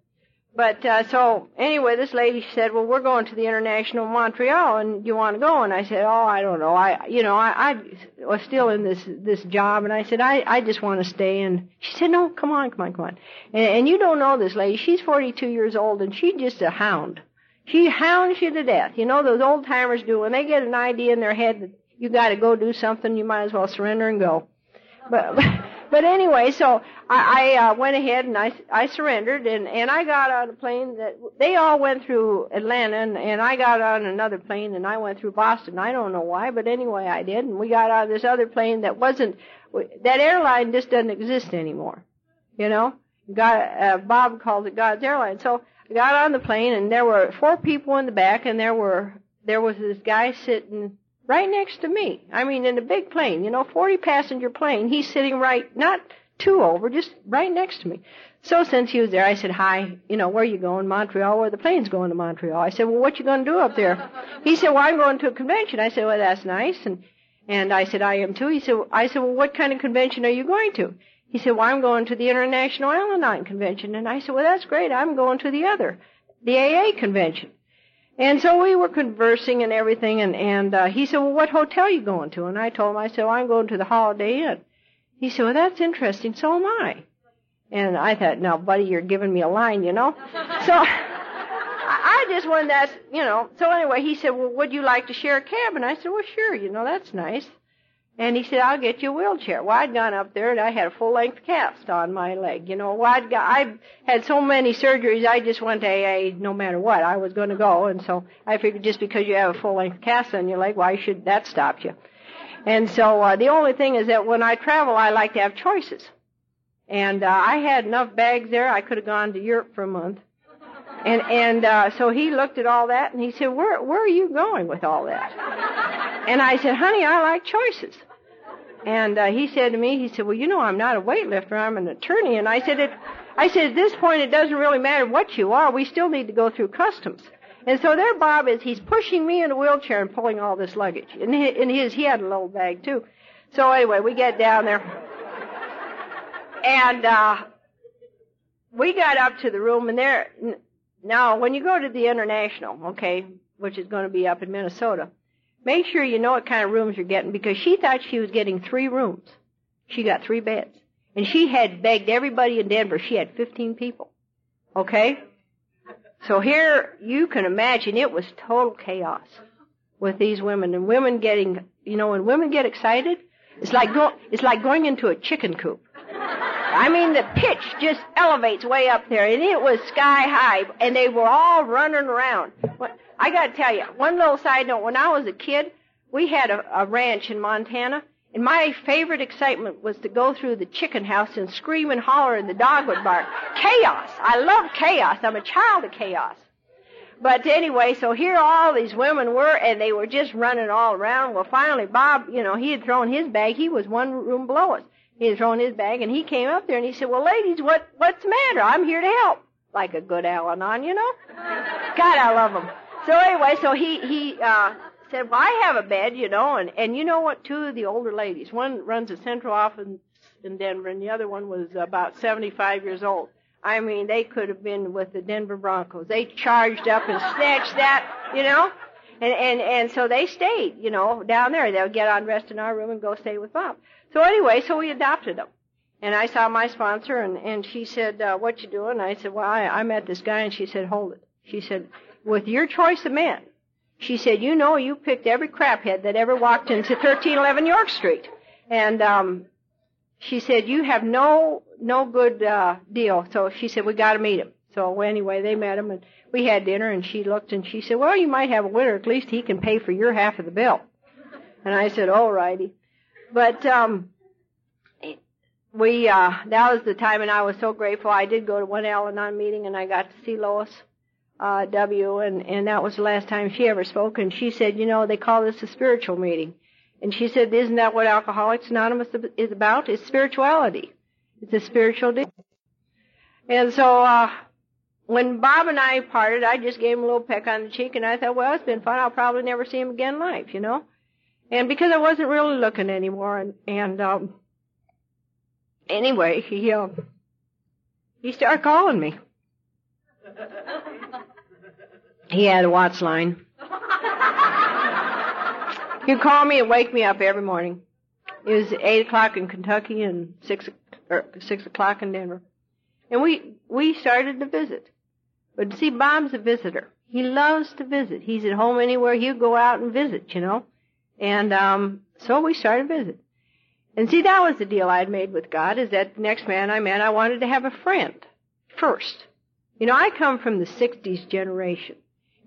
but uh, so anyway, this lady said, "Well, we're going to the International Montreal, and you want to go?" And I said, "Oh, I don't know. I, you know, I, I was still in this this job, and I said, I, I just want to stay." And she said, "No, come on, come on, come on." And, and you don't know this lady. She's 42 years old, and she's just a hound. She hounds you to death. You know those old timers do when they get an idea in their head that you got to go do something. You might as well surrender and go. But but anyway, so I, I uh, went ahead and I, I surrendered and, and I got on a plane that they all went through Atlanta and, and I got on another plane and I went through Boston. I don't know why, but anyway I did. And we got on this other plane that wasn't, that airline just doesn't exist anymore. You know? God, uh, Bob called it God's airline. So I got on the plane and there were four people in the back and there were, there was this guy sitting right next to me. I mean, in a big plane, you know, 40 passenger plane. He's sitting right, not two over, just right next to me. So since he was there, I said, hi, you know, where are you going? Montreal, where the plane's going to Montreal. I said, well, what you going to do up there? He said, well, I'm going to a convention. I said, well, that's nice. And, and I said, I am too. He said, I said, well, what kind of convention are you going to? He said, well, I'm going to the International Al-Anon Convention. And I said, well, that's great. I'm going to the other, the AA convention. And so we were conversing and everything, and and uh, he said, "Well, what hotel are you going to?" And I told him, I said, well, "I'm going to the Holiday Inn." He said, "Well, that's interesting. So am I." And I thought, "Now, buddy, you're giving me a line, you know." so I just wanted that, you know. So anyway, he said, "Well, would you like to share a cab?" And I said, "Well, sure. You know, that's nice." And he said, I'll get you a wheelchair. Well, I'd gone up there and I had a full length cast on my leg. You know, well, I'd got, I had so many surgeries, I just went to AA no matter what. I was going to go. And so I figured just because you have a full length cast on your leg, why should that stop you? And so, uh, the only thing is that when I travel, I like to have choices. And, uh, I had enough bags there, I could have gone to Europe for a month. And, and, uh, so he looked at all that and he said, where, where are you going with all that? And I said, honey, I like choices. And uh, he said to me, he said, "Well, you know, I'm not a weightlifter. I'm an attorney." And I said, "It." I said, "At this point, it doesn't really matter what you are. We still need to go through customs." And so there, Bob is. He's pushing me in a wheelchair and pulling all this luggage. And in his, he had a little bag too. So anyway, we get down there, and uh, we got up to the room, and there. Now, when you go to the international, okay, which is going to be up in Minnesota, Make sure you know what kind of rooms you're getting because she thought she was getting three rooms. She got three beds. And she had begged everybody in Denver. She had 15 people. Okay? So here you can imagine it was total chaos with these women and women getting, you know, when women get excited, it's like go, it's like going into a chicken coop. I mean, the pitch just elevates way up there, and it was sky high, and they were all running around. I got to tell you, one little side note. When I was a kid, we had a, a ranch in Montana, and my favorite excitement was to go through the chicken house and scream and holler, and the dog would bark. Chaos. I love chaos. I'm a child of chaos. But anyway, so here all these women were, and they were just running all around. Well, finally, Bob, you know, he had thrown his bag. He was one room below us. He had thrown his bag, and he came up there and he said, "Well, ladies, what what's the matter? I'm here to help." Like a good Al-Anon, you know. God, I love him. So anyway, so he he uh said, "Well, I have a bed, you know, and and you know what? Two of the older ladies, one runs a central office in Denver, and the other one was about 75 years old. I mean, they could have been with the Denver Broncos. They charged up and snatched that, you know." And, and, and so they stayed, you know, down there. They'll get on rest in our room and go stay with Bob. So anyway, so we adopted him. And I saw my sponsor and, and she said, uh, what you doing? I said, well, I, I met this guy and she said, hold it. She said, with your choice of men. She said, you know, you picked every craphead that ever walked into 1311 York Street. And, um, she said, you have no, no good, uh, deal. So she said, we gotta meet him. So anyway, they met him and we had dinner and she looked and she said, well, you might have a winner. At least he can pay for your half of the bill. And I said, all righty. But, um, we, uh, that was the time and I was so grateful. I did go to one Al-Anon meeting and I got to see Lois, uh, W and, and that was the last time she ever spoke and she said, you know, they call this a spiritual meeting. And she said, isn't that what Alcoholics Anonymous is about? It's spirituality. It's a spiritual deal. And so, uh, when Bob and I parted, I just gave him a little peck on the cheek and I thought, well, it's been fun. I'll probably never see him again in life, you know? And because I wasn't really looking anymore and, and, um, anyway, he, uh, he started calling me. He had a WATS line. He'd call me and wake me up every morning. It was eight o'clock in Kentucky and six or six o'clock in Denver, and we we started to visit. But see, Bob's a visitor. He loves to visit. He's at home anywhere. He'll go out and visit, you know. And um so we started to visit. And see, that was the deal I had made with God, is that the next man I met, I wanted to have a friend first. You know, I come from the 60s generation.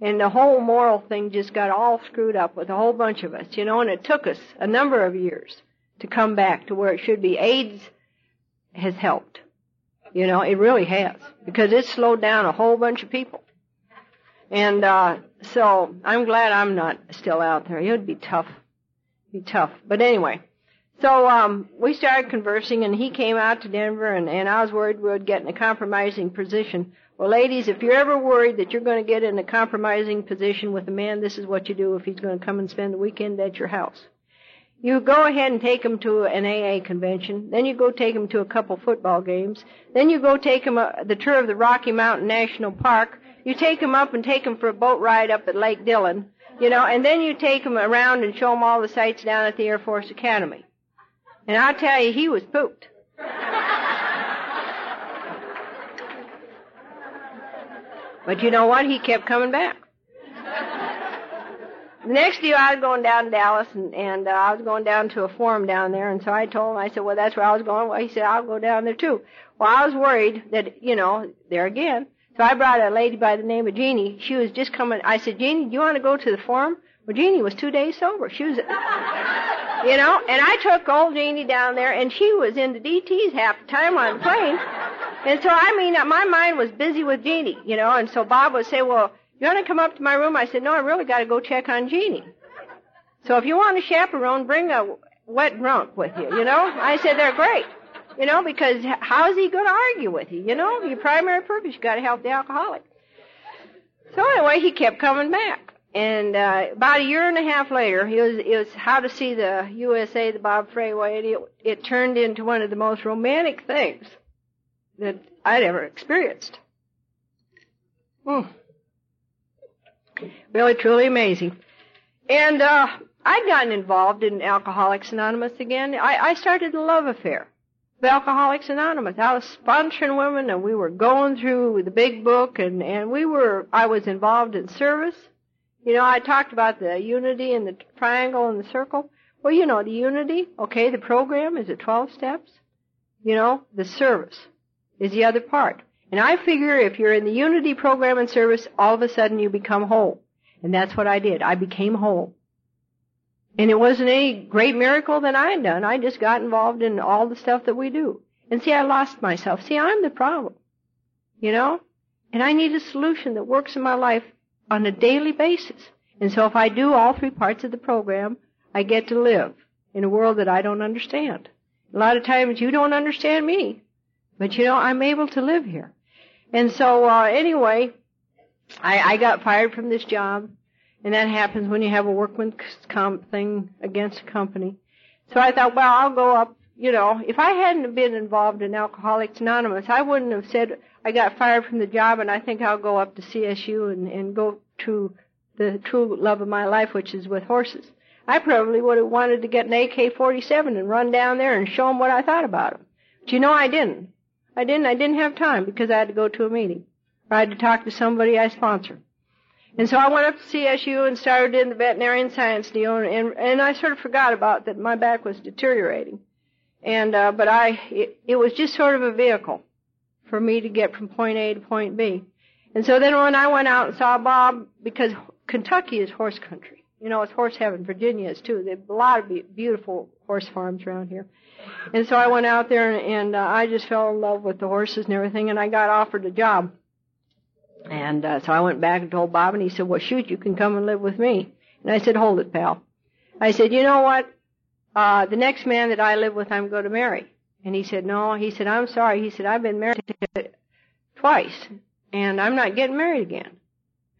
And the whole moral thing just got all screwed up with a whole bunch of us, you know, and it took us a number of years to come back to where it should be. AIDS has helped. You know, it really has. Because it slowed down a whole bunch of people. And, uh, so I'm glad I'm not still out there. It would be tough. Be tough. But anyway. So, um, we started conversing and he came out to Denver and, and I was worried we would get in a compromising position. Well, ladies, if you're ever worried that you're going to get in a compromising position with a man, this is what you do if he's going to come and spend the weekend at your house. You go ahead and take him to an AA convention. Then you go take him to a couple football games. Then you go take him a, the tour of the Rocky Mountain National Park. You take him up and take him for a boat ride up at Lake Dillon. You know, and then you take him around and show him all the sights down at the Air Force Academy. And I'll tell you, he was pooped. But you know what? He kept coming back. The next year I was going down to Dallas and, and uh, I was going down to a forum down there and so I told him, I said, well that's where I was going. Well he said, I'll go down there too. Well I was worried that, you know, there again. So I brought a lady by the name of Jeannie. She was just coming, I said, Jeannie, do you want to go to the forum? Well Jeannie was two days sober. She was, you know, and I took old Jeannie down there and she was in the DTs half the time on the plane. And so I mean, my mind was busy with Jeannie, you know, and so Bob would say, well, you want to come up to my room? I said, no, I really got to go check on Jeannie. So if you want a chaperone, bring a wet drunk with you, you know? I said, they're great. You know, because how's he going to argue with you? You know, your primary purpose, you got to help the alcoholic. So anyway, he kept coming back. And uh, about a year and a half later, it was, it was how to see the USA, the Bob Freeway, and it, it turned into one of the most romantic things that I'd ever experienced. Hmm really truly amazing. And uh, I'd gotten involved in Alcoholics Anonymous again. I, I started a love affair Alcoholics Anonymous. I was sponsoring women, and we were going through the big book, and and we were. I was involved in service. You know, I talked about the unity and the triangle and the circle. Well, you know, the unity. Okay, the program is it twelve steps. You know, the service is the other part. And I figure if you're in the unity program and service, all of a sudden you become whole. And that's what I did. I became whole. And it wasn't any great miracle that I had done. I just got involved in all the stuff that we do. And see, I lost myself. See, I'm the problem. You know? And I need a solution that works in my life on a daily basis. And so if I do all three parts of the program, I get to live in a world that I don't understand. A lot of times you don't understand me. But you know, I'm able to live here. And so, uh, anyway, I, I got fired from this job, and that happens when you have a workman's comp thing against a company. So I thought, well, I'll go up, you know, if I hadn't been involved in Alcoholics Anonymous, I wouldn't have said I got fired from the job and I think I'll go up to CSU and, and go to the true love of my life, which is with horses. I probably would have wanted to get an AK-47 and run down there and show them what I thought about them. But you know, I didn't. I didn't. I didn't have time because I had to go to a meeting. I had to talk to somebody I sponsored. And so I went up to CSU and started in the veterinarian science deal, and, and, and I sort of forgot about that my back was deteriorating. And uh, but I, it, it was just sort of a vehicle for me to get from point A to point B. And so then when I went out and saw Bob, because Kentucky is horse country, you know, it's horse heaven. Virginia is too. There's a lot of beautiful horse farms around here. And so I went out there and, and uh, I just fell in love with the horses and everything, and I got offered a job. And uh, so I went back and told Bob, and he said, "Well, shoot, you can come and live with me." And I said, "Hold it, pal." I said, "You know what? Uh, the next man that I live with, I'm going to marry." And he said, "No." He said, "I'm sorry." He said, "I've been married twice, and I'm not getting married again."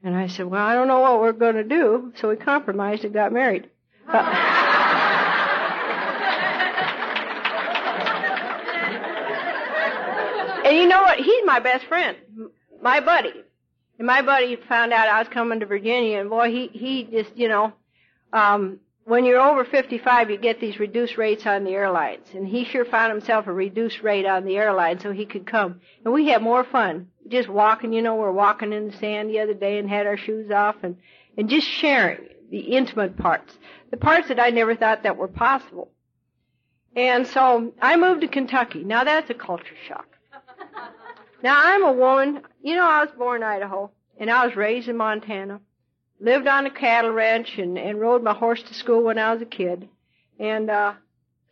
And I said, "Well, I don't know what we're going to do." So we compromised and got married. Uh, And you know what? He's my best friend, my buddy. And my buddy found out I was coming to Virginia, and boy, he he just you know, um, when you're over 55, you get these reduced rates on the airlines, and he sure found himself a reduced rate on the airline so he could come. And we had more fun just walking. You know, we're walking in the sand the other day and had our shoes off, and and just sharing the intimate parts, the parts that I never thought that were possible. And so I moved to Kentucky. Now that's a culture shock. Now I'm a woman. You know, I was born in Idaho, and I was raised in Montana. Lived on a cattle ranch and, and rode my horse to school when I was a kid, and uh,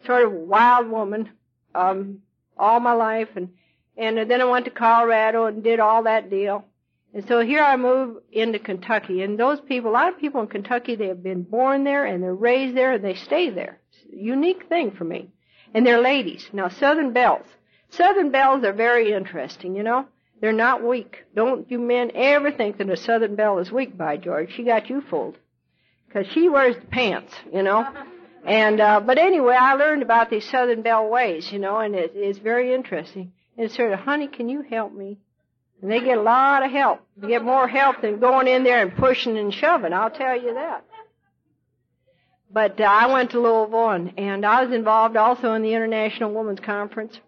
sort of wild woman um, all my life. And and then I went to Colorado and did all that deal. And so here I moved into Kentucky, and those people, a lot of people in Kentucky, they have been born there and they're raised there and they stay there. It's a unique thing for me. And they're ladies. Now, Southern Belles. Southern belles are very interesting, you know. They're not weak. Don't you men ever think that a Southern belle is weak, by George. She got you fooled. Cause she wears the pants, you know. And, uh, but anyway, I learned about these Southern belle ways, you know, and it, it's very interesting. And it's sort of, honey, can you help me? And they get a lot of help. They get more help than going in there and pushing and shoving, I'll tell you that. But uh, I went to Louisville and, and I was involved also in the International Women's Conference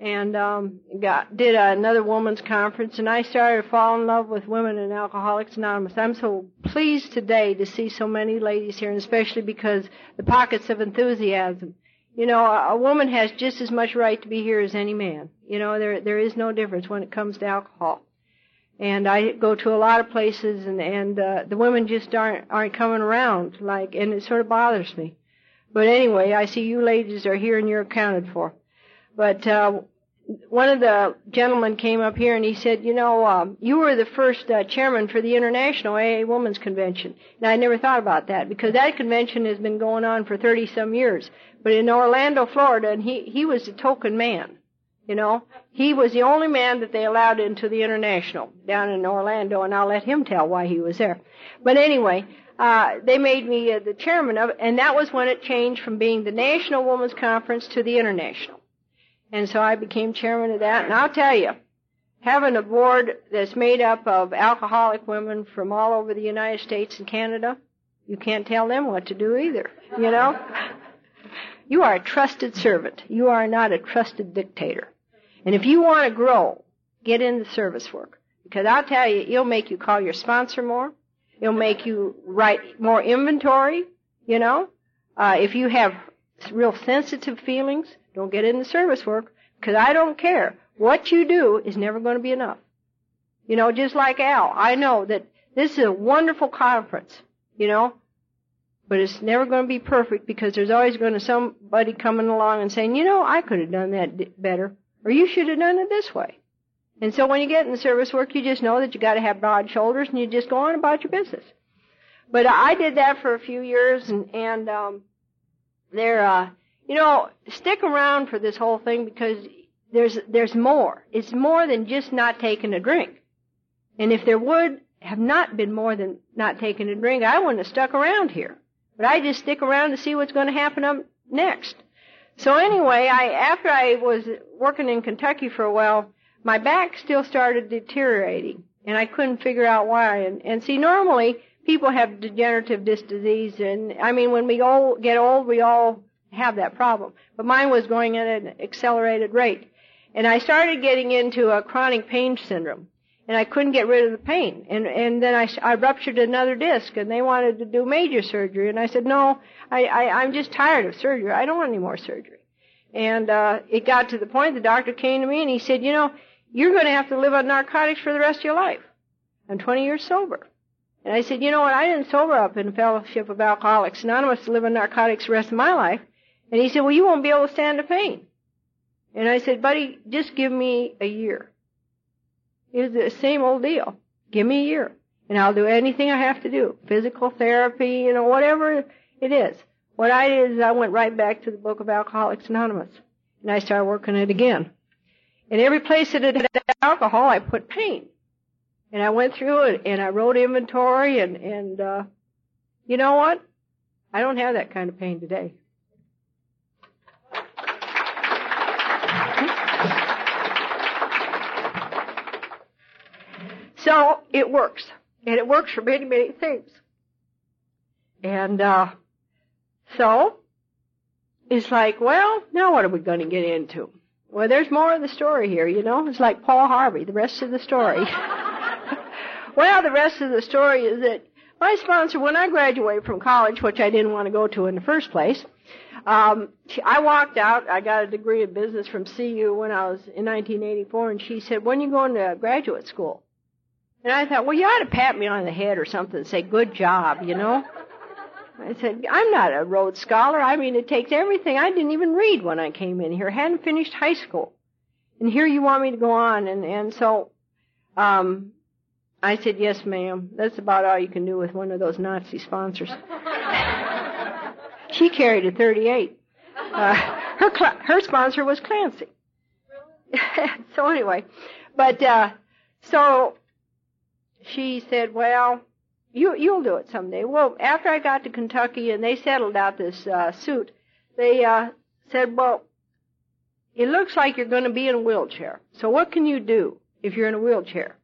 and um got did another women's conference and I started to fall in love with women in Alcoholics Anonymous. I'm so pleased today to see so many ladies here and especially because the pockets of enthusiasm. You know, a, a woman has just as much right to be here as any man. You know, there there is no difference when it comes to alcohol. And I go to a lot of places and and uh, the women just aren't aren't coming around like and it sort of bothers me. But anyway, I see you ladies are here and you're accounted for. But uh, one of the gentlemen came up here and he said, you know, um, you were the first uh, chairman for the International AA Women's Convention. And I never thought about that because that convention has been going on for 30 some years. But in Orlando, Florida, and he, he was a token man. You know, he was the only man that they allowed into the International down in Orlando, and I'll let him tell why he was there. But anyway, uh, they made me uh, the chairman of and that was when it changed from being the National Women's Conference to the International. And so I became chairman of that. And I'll tell you, having a board that's made up of alcoholic women from all over the United States and Canada, you can't tell them what to do either, you know? You are a trusted servant. You are not a trusted dictator. And if you want to grow, get into service work. Because I'll tell you, it'll make you call your sponsor more. It'll make you write more inventory, you know? Uh, if you have real sensitive feelings, don't get into service work because I don't care. What you do is never going to be enough. You know, just like Al, I know that this is a wonderful conference, you know, but it's never going to be perfect because there's always going to somebody coming along and saying, you know, I could have done that better, or you should have done it this way. And so when you get in the service work, you just know that you got to have broad shoulders and you just go on about your business. But I did that for a few years, and and um, there, uh, you know, stick around for this whole thing because there's there's more. It's more than just not taking a drink. And if there would have not been more than not taking a drink, I wouldn't have stuck around here. But I just stick around to see what's going to happen up next. So anyway, I after I was working in Kentucky for a while, my back still started deteriorating, and I couldn't figure out why. And, and see, normally people have degenerative disc disease, and I mean, when we all get old, we all have that problem. But mine was going at an accelerated rate. And I started getting into a chronic pain syndrome. And I couldn't get rid of the pain. And, and then I, I ruptured another disc and they wanted to do major surgery. And I said, no, I, I, I'm just tired of surgery. I don't want any more surgery. And, uh, it got to the point the doctor came to me and he said, you know, you're going to have to live on narcotics for the rest of your life. I'm 20 years sober. And I said, you know what? I didn't sober up in Fellowship of Alcoholics Anonymous to live on narcotics the rest of my life. And he said, well, you won't be able to stand the pain. And I said, buddy, just give me a year. It was the same old deal. Give me a year. And I'll do anything I have to do. Physical therapy, you know, whatever it is. What I did is I went right back to the book of Alcoholics Anonymous. And I started working it again. And every place that it had alcohol, I put pain. And I went through it and I wrote inventory and, and, uh, you know what? I don't have that kind of pain today. So it works. And it works for many, many things. And, uh, so it's like, well, now what are we going to get into? Well, there's more of the story here, you know. It's like Paul Harvey, the rest of the story. well, the rest of the story is that my sponsor, when I graduated from college, which I didn't want to go to in the first place, um, I walked out. I got a degree in business from CU when I was in 1984, and she said, "When are you going to graduate school?" And I thought, well, you ought to pat me on the head or something and say, "Good job," you know. I said, I'm not a Rhodes Scholar. I mean, it takes everything. I didn't even read when I came in here. Hadn't finished high school. And here you want me to go on. And, and so, um, I said, yes, ma'am. That's about all you can do with one of those Nazi sponsors. she carried a 38. Uh, her, cl- her sponsor was Clancy. so anyway, but, uh, so she said, well, you you'll do it someday. Well, after I got to Kentucky and they settled out this uh, suit, they uh, said, well, it looks like you're going to be in a wheelchair. So what can you do if you're in a wheelchair?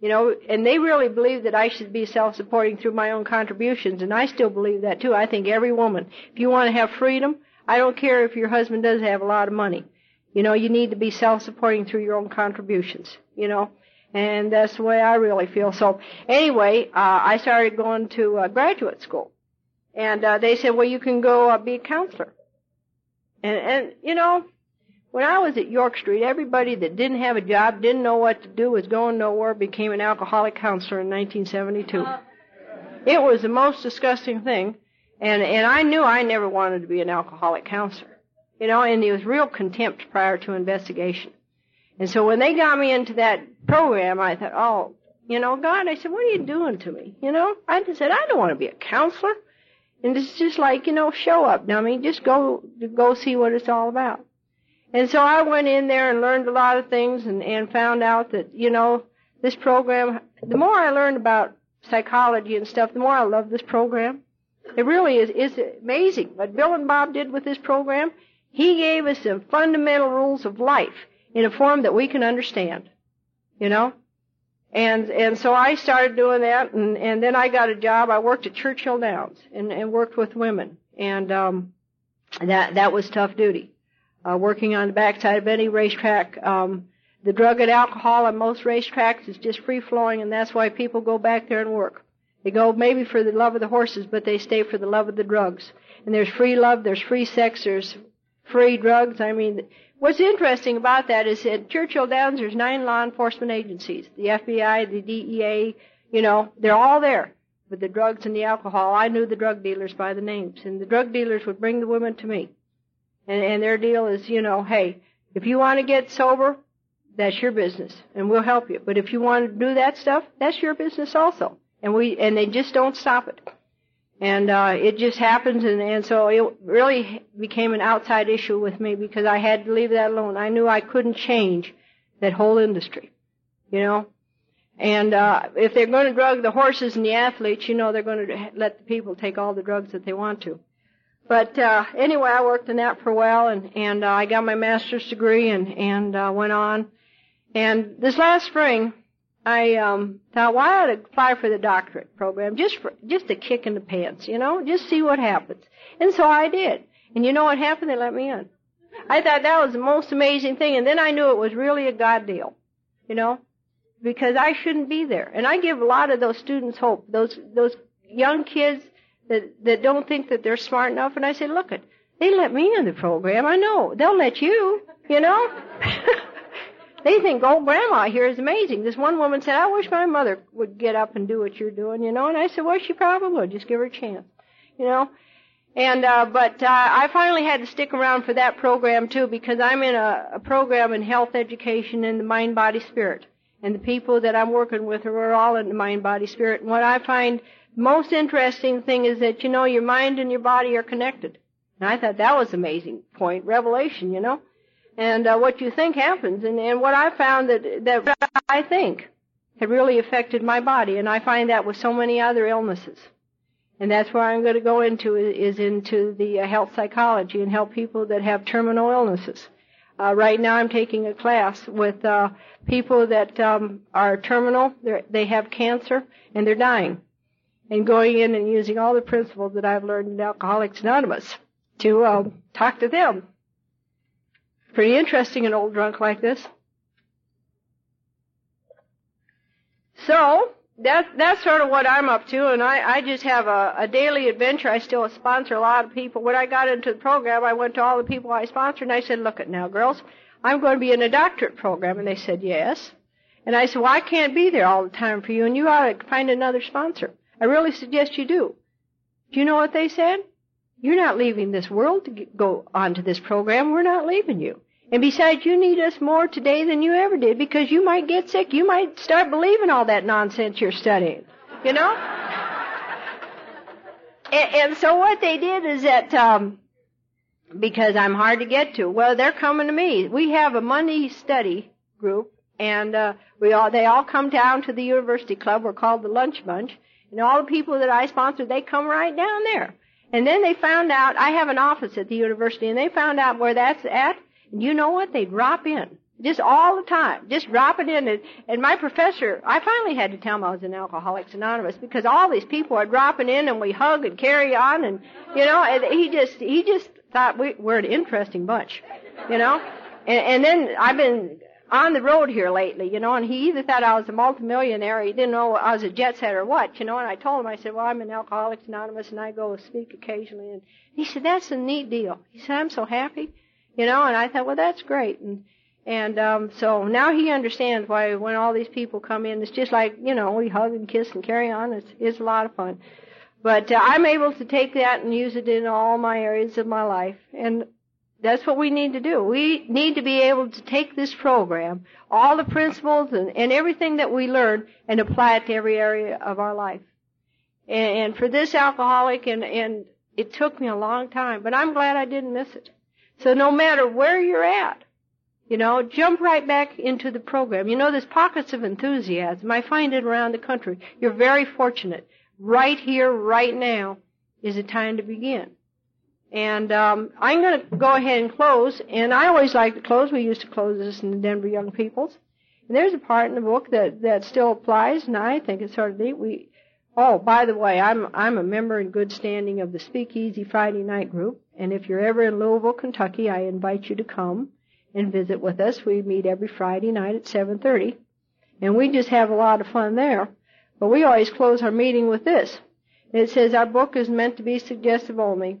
You know, and they really believe that I should be self-supporting through my own contributions, and I still believe that too. I think every woman, if you want to have freedom, I don't care if your husband does have a lot of money. You know, you need to be self-supporting through your own contributions. You know, and that's the way I really feel. So anyway, uh, I started going to uh, graduate school, and uh, they said, "Well, you can go uh, be a counselor." And and you know, when I was at York Street, everybody that didn't have a job, didn't know what to do, was going nowhere, became an alcoholic counselor in 1972. It was the most disgusting thing, and and I knew I never wanted to be an alcoholic counselor. You know, and there was real contempt prior to investigation. And so when they got me into that program, I thought, oh, you know, God, I said, what are you doing to me? You know, I just said, I don't want to be a counselor. And it's just like, you know, show up, dummy. Just go, go see what it's all about. And so I went in there and learned a lot of things and, and found out that, you know, this program, the more I learned about psychology and stuff, the more I love this program. It really is, is amazing what Bill and Bob did with this program. He gave us some fundamental rules of life in a form that we can understand. You know? And and so I started doing that and, and then I got a job. I worked at Churchill Downs and, and worked with women. And um that that was tough duty. Uh working on the backside of any racetrack. Um the drug and alcohol on most racetracks is just free flowing and that's why people go back there and work. They go maybe for the love of the horses, but they stay for the love of the drugs. And there's free love, there's free sex, there's free drugs. I mean, What's interesting about that is at Churchill Downs, there's nine law enforcement agencies. The FBI, the DEA, you know, they're all there. With the drugs and the alcohol, I knew the drug dealers by the names. And the drug dealers would bring the women to me. And, and their deal is, you know, hey, if you want to get sober, that's your business. And we'll help you. But if you want to do that stuff, that's your business also. And we, and they just don't stop it. And uh, it just happens, and, and so it really became an outside issue with me because I had to leave that alone. I knew I couldn't change that whole industry, you know. And uh, if they're going to drug the horses and the athletes, you know they're going to let the people take all the drugs that they want to. But uh, anyway, I worked in that for a while, and and uh, I got my master's degree, and and uh, went on. And this last spring, I um thought, why well, I ought to apply for the doctorate program just for just a kick in the pants, you know, just see what happens. And so I did. And you know what happened? They let me in. I thought that was the most amazing thing, and then I knew it was really a God deal, you know, because I shouldn't be there. And I give a lot of those students hope. Those those young kids that that don't think that they're smart enough, and I say, look it, they let me in the program. I know they'll let you, you know. they think old grandma here is amazing. This one woman said, I wish my mother would get up and do what you're doing, you know, and I said, well, she probably would. Just give her a chance, you know. And, uh, but, uh, I finally had to stick around for that program too because I'm in a, a program in health education in the mind, body, spirit. And the people that I'm working with are all in the mind, body, spirit. And what I find most interesting thing is that, you know, your mind and your body are connected. And I thought that was an amazing point, revelation, you know and uh, what you think happens. And, and what I found that that I think had really affected my body, and I find that with so many other illnesses. And that's where I'm going to go into is into the uh, health psychology and help people that have terminal illnesses. Uh, right now, I'm taking a class with uh, people that um, are terminal. They're, they have cancer and they're dying, and going in and using all the principles that I've learned in Alcoholics Anonymous to uh, talk to them Pretty interesting, an old drunk like this. So, that, that's sort of what I'm up to, and I, I just have a, a daily adventure. I still sponsor a lot of people. When I got into the program, I went to all the people I sponsored, and I said, look at now, girls, I'm going to be in a doctorate program. And they said, yes. And I said, well, I can't be there all the time for you, and you ought to find another sponsor. I really suggest you do. Do you know what they said? You're not leaving this world to go on to this program. We're not leaving you. And besides, you need us more today than you ever did because you might get sick. You might start believing all that nonsense you're studying. You know? and, and, so what they did is that, um, because I'm hard to get to, well, they're coming to me. We have a Monday study group and, uh, we all, they all come down to the university club. We're called the Lunch Bunch. And all the people that I sponsor, they come right down there. And then they found out, I have an office at the university, and they found out where that's at. And you know what? They drop in. Just all the time. Just dropping in. And, and my professor, I finally had to tell him I was an Alcoholics Anonymous because all these people are dropping in and we hug and carry on and, you know, and he just, he just thought we, we're an interesting bunch, you know? And, and then I've been on the road here lately, you know, and he either thought I was a multimillionaire, he didn't know I was a jet setter or what, you know, and I told him, I said, well, I'm in Alcoholics Anonymous and I go speak occasionally. And he said, that's a neat deal. He said, I'm so happy, you know, and I thought, well, that's great. And, and, um, so now he understands why when all these people come in, it's just like, you know, we hug and kiss and carry on. It's, it's a lot of fun. But uh, I'm able to take that and use it in all my areas of my life. And that's what we need to do. We need to be able to take this program, all the principles and, and everything that we learn, and apply it to every area of our life. And, and for this alcoholic, and, and it took me a long time, but I'm glad I didn't miss it. So no matter where you're at, you know, jump right back into the program. You know, there's pockets of enthusiasm. I find it around the country. You're very fortunate. Right here, right now, is the time to begin. And um, I'm going to go ahead and close. And I always like to close. We used to close this in the Denver Young Peoples. And there's a part in the book that that still applies, and I think it's sort of neat. We, oh, by the way, I'm I'm a member in good standing of the Speakeasy Friday Night Group. And if you're ever in Louisville, Kentucky, I invite you to come and visit with us. We meet every Friday night at 7:30, and we just have a lot of fun there. But we always close our meeting with this. It says our book is meant to be suggestive only.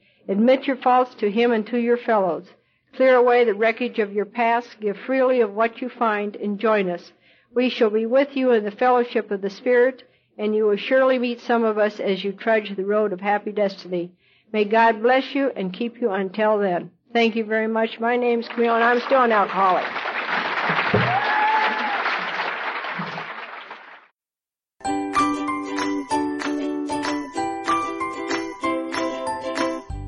Admit your faults to Him and to your fellows. Clear away the wreckage of your past, give freely of what you find, and join us. We shall be with you in the fellowship of the Spirit, and you will surely meet some of us as you trudge the road of happy destiny. May God bless you and keep you until then. Thank you very much. My name's Camille, and I'm still an alcoholic.